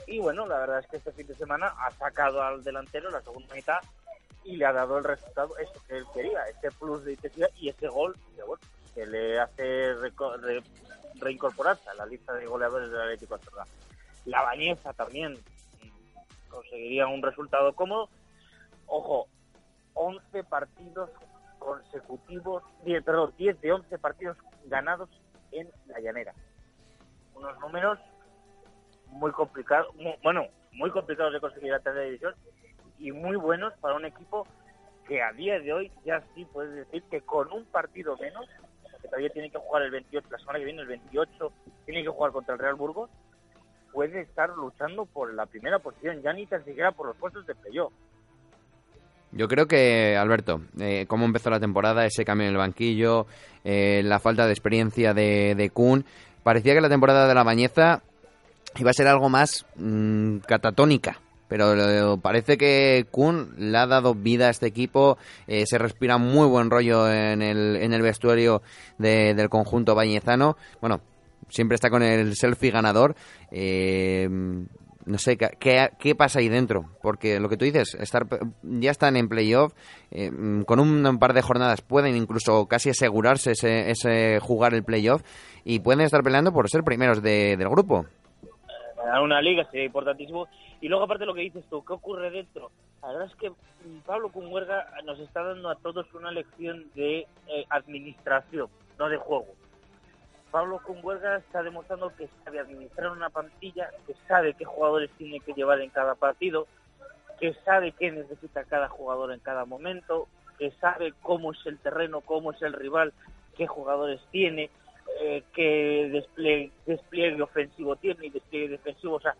y bueno, la verdad es que este fin de semana ha sacado al delantero la segunda mitad y le ha dado el resultado, eso que él quería, ese plus de intensidad y ese gol que, le hace reincorporarse a la lista de goleadores del Atlético Astorga. La Bañeza también conseguiría un resultado cómodo. Ojo, 11 partidos consecutivos, 10, perdón, 10 de 11 partidos ganados en la llanera. Unos números muy complicados, bueno, muy complicados de conseguir la tercera división y muy buenos para un equipo que a día de hoy ya sí puedes decir que con un partido menos, que todavía tiene que jugar el 28, la semana que viene el 28, tiene que jugar contra el Real Burgos, puede estar luchando por la primera posición, ya ni tan siquiera por los puestos de playoff. Yo creo que, Alberto, eh, cómo empezó la temporada, ese cambio en el banquillo, eh, la falta de experiencia de, de Kuhn, parecía que la temporada de la Bañeza iba a ser algo más mm, catatónica pero parece que Kun le ha dado vida a este equipo, eh, se respira muy buen rollo en el, en el vestuario del conjunto bañezano. Bueno, siempre está con el selfie ganador. Eh, no sé, ¿qué, ¿qué, pasa ahí dentro? Porque lo que tú dices, estar, ya están en playoff, eh, con un, par de jornadas pueden incluso casi asegurarse ese, ese jugar el playoff y pueden estar peleando por ser primeros de, del grupo. Una liga sería importantísimo y luego, aparte lo que dices tú, ¿qué ocurre dentro? La verdad es que Pablo Cunhuerga nos está dando a todos una lección de eh, administración, no de juego. Pablo Cunhuerga está demostrando que sabe administrar una plantilla, que sabe qué jugadores tiene que llevar en cada partido, que sabe qué necesita cada jugador en cada momento, que sabe cómo es el terreno, cómo es el rival, qué jugadores tiene, eh, qué despliegue, despliegue ofensivo tiene y despliegue defensivo. O sea,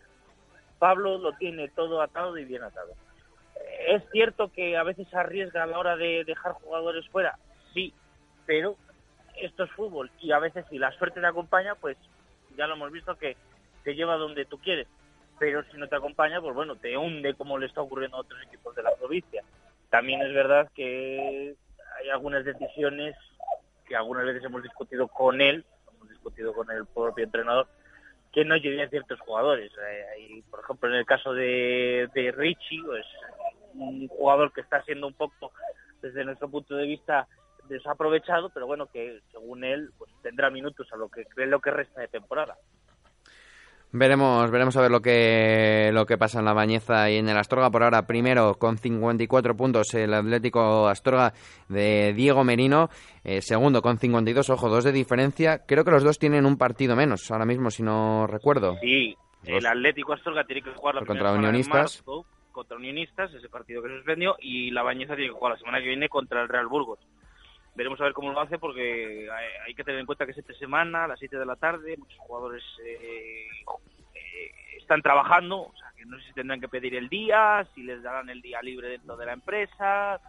Pablo lo tiene todo atado y bien atado. Es cierto que a veces arriesga a la hora de dejar jugadores fuera, sí, pero esto es fútbol y a veces si la suerte te acompaña, pues ya lo hemos visto que te lleva donde tú quieres. Pero si no te acompaña, pues bueno, te hunde como le está ocurriendo a otros equipos de la provincia. También es verdad que hay algunas decisiones que algunas veces hemos discutido con él, hemos discutido con el propio entrenador, que no a ciertos jugadores. Eh, por ejemplo, en el caso de, de Richie, pues, un jugador que está siendo un poco, desde nuestro punto de vista, desaprovechado, pero bueno, que según él pues tendrá minutos a lo que cree lo que resta de temporada. Veremos, veremos a ver lo que, lo que pasa en la Bañeza y en el Astorga. Por ahora, primero con 54 puntos el Atlético Astorga de Diego Merino. Eh, segundo con 52, ojo, dos de diferencia. Creo que los dos tienen un partido menos ahora mismo, si no recuerdo. Sí, el Atlético Astorga tiene que jugar la contra primera Unionistas. marzo contra Unionistas, ese partido que se suspendió, y la Bañeza tiene que jugar la semana que viene contra el Real Burgos. Veremos a ver cómo lo hace porque hay, hay que tener en cuenta que es entre semana, a las 7 de la tarde, muchos jugadores eh, eh, están trabajando, o sea, que no sé si tendrán que pedir el día, si les darán el día libre dentro de la empresa.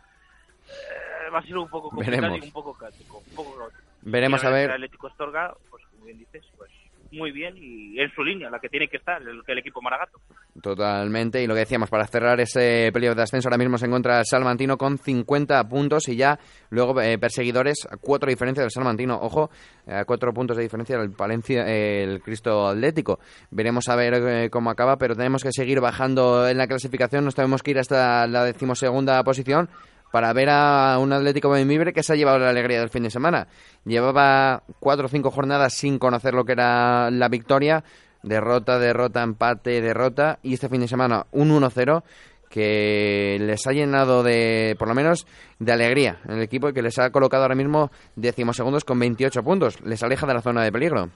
Eh, va a ser un poco complicado Veremos. y un poco caótico. Un poco caótico. Veremos a el ver. Atlético Astorga, pues como bien dices, pues muy bien y en su línea, la que tiene que estar, el, equipo Maragato. Totalmente, y lo que decíamos, para cerrar ese periodo de ascenso, ahora mismo se encuentra el Salmantino con 50 puntos y ya luego eh, perseguidores cuatro diferencias del Salmantino. Ojo, a cuatro puntos de diferencia del Palencia, eh, el Cristo Atlético. Veremos a ver eh, cómo acaba, pero tenemos que seguir bajando en la clasificación. Nos tenemos que ir hasta la decimosegunda posición para ver a un Atlético Benvibre que se ha llevado la alegría del fin de semana. Llevaba cuatro o cinco jornadas sin conocer lo que era la victoria. Derrota, derrota, empate, derrota. Y este fin de semana un 1-0 que les ha llenado de, por lo menos, de alegría en el equipo y que les ha colocado ahora mismo decimosegundos con 28 puntos. Les aleja de la zona de peligro.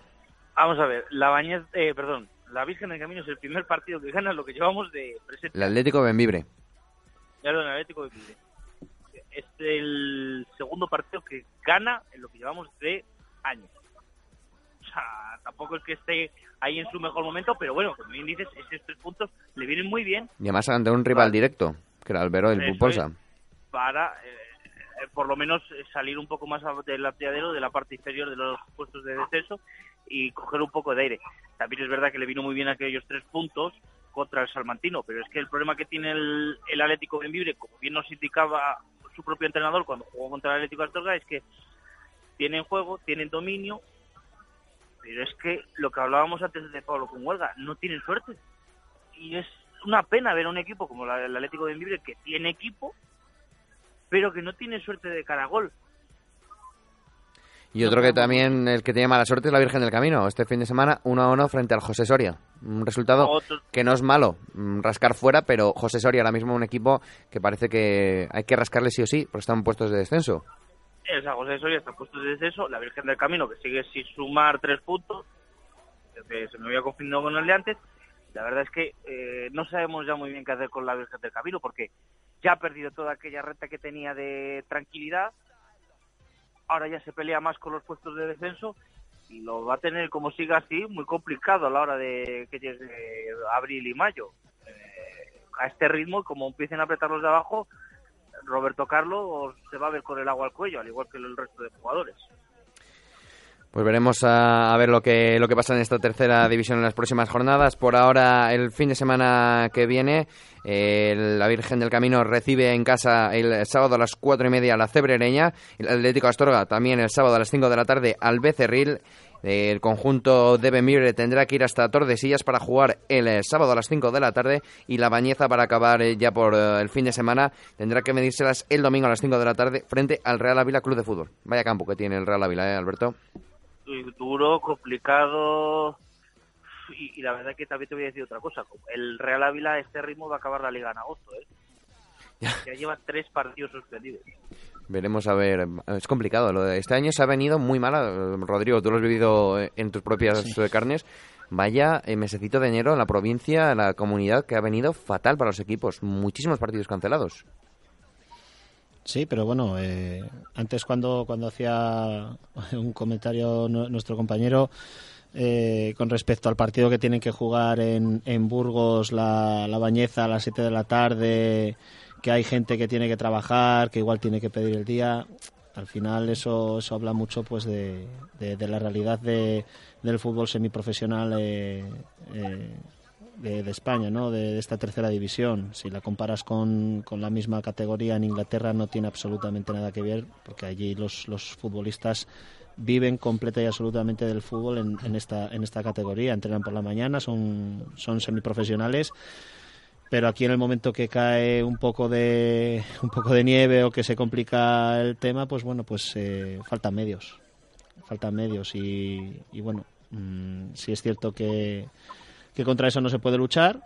Vamos a ver, la Bañez, eh, perdón, la Virgen del Camino es el primer partido que gana lo que llevamos de presente. El Atlético Benvibre. Perdón, el Atlético Bilbao. Es el segundo partido que gana en lo que llevamos de años. O sea, tampoco es que esté ahí en su mejor momento, pero bueno, como bien dices, esos tres puntos le vienen muy bien Y además ante un rival directo, que era Albero del Eso Pulposa. para eh, por lo menos eh, salir un poco más del ateadero, de la parte inferior de los puestos de descenso y coger un poco de aire. También es verdad que le vino muy bien aquellos tres puntos contra el Salmantino, pero es que el problema que tiene el, el Atlético Benvibre, como bien nos indicaba su propio entrenador cuando jugó contra el Atlético Astorga, es que tienen juego, tienen dominio, pero es que lo que hablábamos antes de Pablo con Huelga, no tienen suerte. Y es una pena ver a un equipo como el Atlético de Benvibre que tiene equipo, pero que no tiene suerte de cara gol. Y otro que también, el que tiene mala suerte es la Virgen del Camino. Este fin de semana 1 a 1 frente al José Soria. Un resultado Otro- que no es malo, mm, rascar fuera, pero José Soria ahora mismo un equipo que parece que hay que rascarle sí o sí, porque están puestos de descenso. El San José Soria está puesto de descenso, la Virgen del Camino que sigue sin sumar tres puntos, se me había confundido con el de antes. La verdad es que eh, no sabemos ya muy bien qué hacer con la Virgen del Camino porque ya ha perdido toda aquella recta que tenía de tranquilidad. Ahora ya se pelea más con los puestos de descenso y lo va a tener, como siga así, muy complicado a la hora de que llegue abril y mayo. Eh, a este ritmo, como empiecen a apretar los de abajo, Roberto Carlos se va a ver con el agua al cuello, al igual que el resto de jugadores. Pues veremos a, a ver lo que, lo que pasa en esta tercera división en las próximas jornadas. Por ahora, el fin de semana que viene, eh, la Virgen del Camino recibe en casa el sábado a las cuatro y media a la Cebrereña. El Atlético Astorga también el sábado a las 5 de la tarde al Becerril. El conjunto de Benvibre tendrá que ir hasta Tordesillas para jugar el eh, sábado a las 5 de la tarde y la Bañeza para acabar eh, ya por eh, el fin de semana tendrá que medírselas el domingo a las 5 de la tarde frente al Real Ávila Club de Fútbol. Vaya campo que tiene el Real Ávila, ¿eh, Alberto? Duro, complicado. Y, y la verdad que también te voy a decir otra cosa. El Real Ávila a este ritmo va a acabar la liga en agosto. ¿eh? Ya lleva tres partidos suspendidos. Veremos a ver. Es complicado. Lo de este año se ha venido muy mala. Rodrigo, tú lo has vivido en tus propias eh, carnes. Vaya eh, mesecito de enero en la provincia, en la comunidad, que ha venido fatal para los equipos. Muchísimos partidos cancelados. Sí, pero bueno, eh, antes cuando, cuando hacía un comentario nu- nuestro compañero eh, con respecto al partido que tienen que jugar en, en Burgos, la, la Bañeza a las 7 de la tarde, que hay gente que tiene que trabajar, que igual tiene que pedir el día, al final eso, eso habla mucho pues de la realidad de, del fútbol semiprofesional eh, eh, de, España, ¿no? De, esta tercera división. Si la comparas con, con la misma categoría en Inglaterra no tiene absolutamente nada que ver, porque allí los, los futbolistas viven completa y absolutamente del fútbol en, en esta en esta categoría. Entrenan por la mañana, son, son semiprofesionales pero aquí en el momento que cae un poco de un poco de nieve o que se complica el tema pues bueno pues eh, faltan medios faltan medios y, bueno mm, sí es cierto que que contra eso no se puede luchar.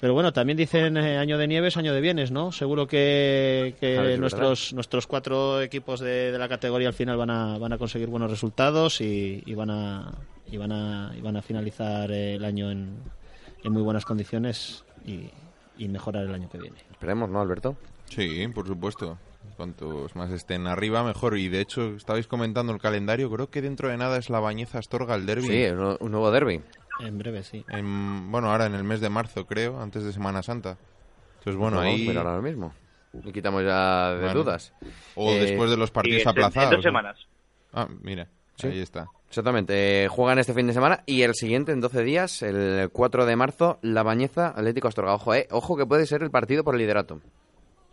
Pero bueno, también dicen eh, año de nieves, año de bienes, ¿no? Seguro que, ver, nuestros, nuestros cuatro equipos de, de la categoría al final van a, van a conseguir buenos resultados y, y van, a, y, van, a, y van a finalizar eh, el año en, en muy buenas condiciones y, y mejorar el año que viene. Esperemos, ¿no, Alberto? Sí, por supuesto. Cuantos más estén arriba, mejor. Y de hecho, estabais comentando el calendario. Creo que dentro de nada es la Bañeza Astorga el derby. Sí, un nuevo derby. En breve, sí. En- bueno, ahora en el mes de marzo, creo, antes de Semana Santa. Entonces, bueno, ahí. mirar ahora mismo. Y quitamos ya de Bueno. dudas. O Eh, después de los Y partidos en- en aplazados. dos ¿no? semanas. Ah, mira, Sí. ahí está. Exactamente. Eh, juegan este fin de semana y el siguiente, en 12 días, el 4 de marzo, La Bañeza Atlético Astorga. Ojo, eh. Ojo que puede ser el partido por el liderato.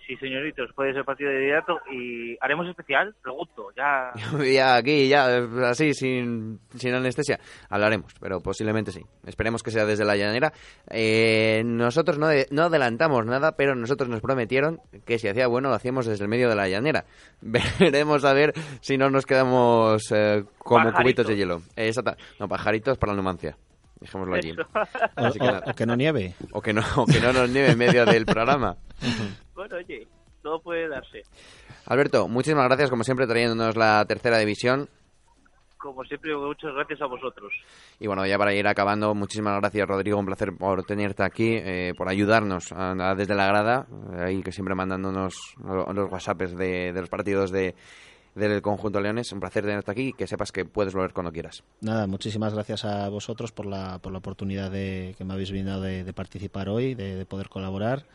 Sí, señoritos, puede ser partido de inmediato y haremos especial, pregunto, ya... ya aquí, ya, así, sin, sin anestesia, hablaremos, pero posiblemente sí. Esperemos que sea desde la llanera. Eh, nosotros no, de- no adelantamos nada, pero nosotros nos prometieron que si hacía bueno lo hacíamos desde el medio de la llanera. Veremos a ver si no nos quedamos eh, como Pajaritos. cubitos de hielo. Eh, exacta- No, pajaritos para la Numancia. Dejémoslo allí. Así que o- o que no nieve. O que no, o que no nos nieve en medio del programa. bueno, oye, todo puede darse. Alberto, muchísimas gracias, como siempre, trayéndonos la tercera división. Como siempre, muchas gracias a vosotros. Y bueno, ya para ir acabando, muchísimas gracias, Rodrigo. Un placer por tenerte aquí, eh, por ayudarnos a- a- desde la grada, eh, ahí que siempre mandándonos lo- los WhatsApps de, de los partidos de, del conjunto Leones. Un placer tenerte aquí y que sepas que puedes volver cuando quieras. Nada, muchísimas gracias a vosotros por la, por la oportunidad de, que me habéis brindado de, de participar hoy, de, de poder colaborar.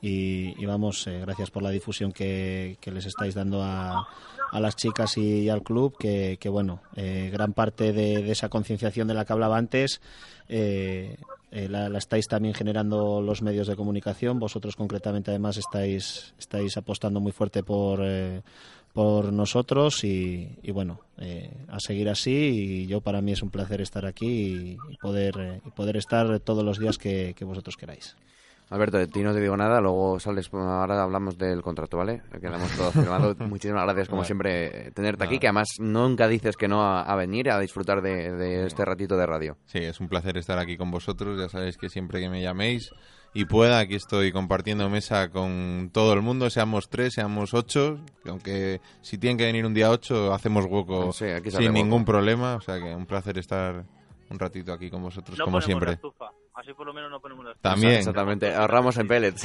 Y, y vamos, eh, gracias por la difusión que, que les estáis dando a, a las chicas y, al club, que, que bueno, eh, gran parte de, de esa concienciación de la que hablaba antes eh, eh, la, la estáis también generando los medios de comunicación. Vosotros concretamente además estáis, estáis apostando muy fuerte por... por nosotros y, y bueno, eh, a seguir así y yo para mí es un placer estar aquí y, poder, eh, y poder estar todos los días que, que vosotros queráis. Alberto, de ti no te digo nada, luego sales, ahora hablamos del contrato, ¿vale? Quedamos todos firmado. Muchísimas gracias, como Vale. siempre, tenerte aquí, que además nunca dices que no a, a venir a disfrutar de, de este ratito de radio. Sí, es un placer estar aquí con vosotros. Ya sabéis que siempre que me llaméis y pueda, aquí estoy compartiendo mesa con todo el mundo, seamos tres, seamos ocho. que Aunque si tienen que venir un día ocho, hacemos hueco Sí, aquí sin ningún problema. O sea que un placer estar un ratito aquí con vosotros, No como la siempre. estufa, así por lo menos no ponemos la estufa. También, Exactamente, ahorramos en pellets.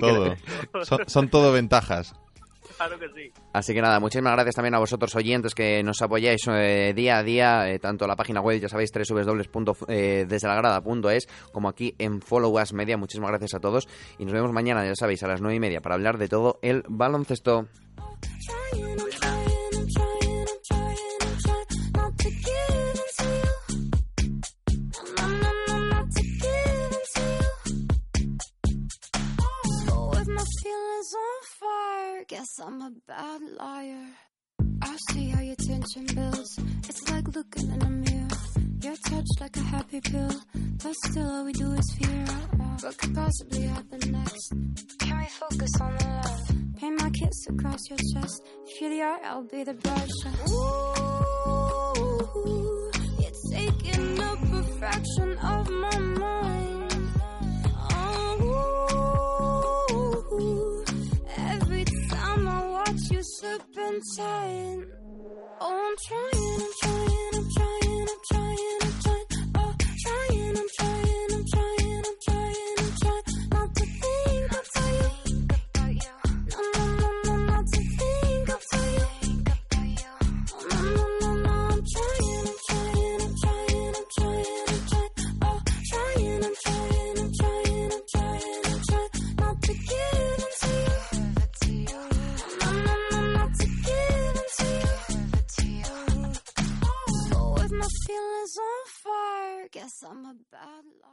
todo. Son, son todo ventajas. Así que nada, muchísimas gracias también a vosotros oyentes que nos apoyáis eh, día a día, eh, tanto la página web, ya sabéis, www.desdelagrada.es, como aquí en Follow Us Media. Muchísimas gracias a todos y nos vemos mañana, ya sabéis, a las nueve y media para hablar de todo el baloncesto. Feelings on fire, guess I'm a bad liar. I see how your tension builds. It's like looking in a mirror. You're touched like a happy pill, but still all we do is fear. What could possibly happen next? Can we focus on the love? Paint my kiss across your chest. If you're the art, I'll be the brush. Ooh, you're taking a fraction of my I've been trying. Oh, I'm trying, I'm trying. Guess I'm a bad.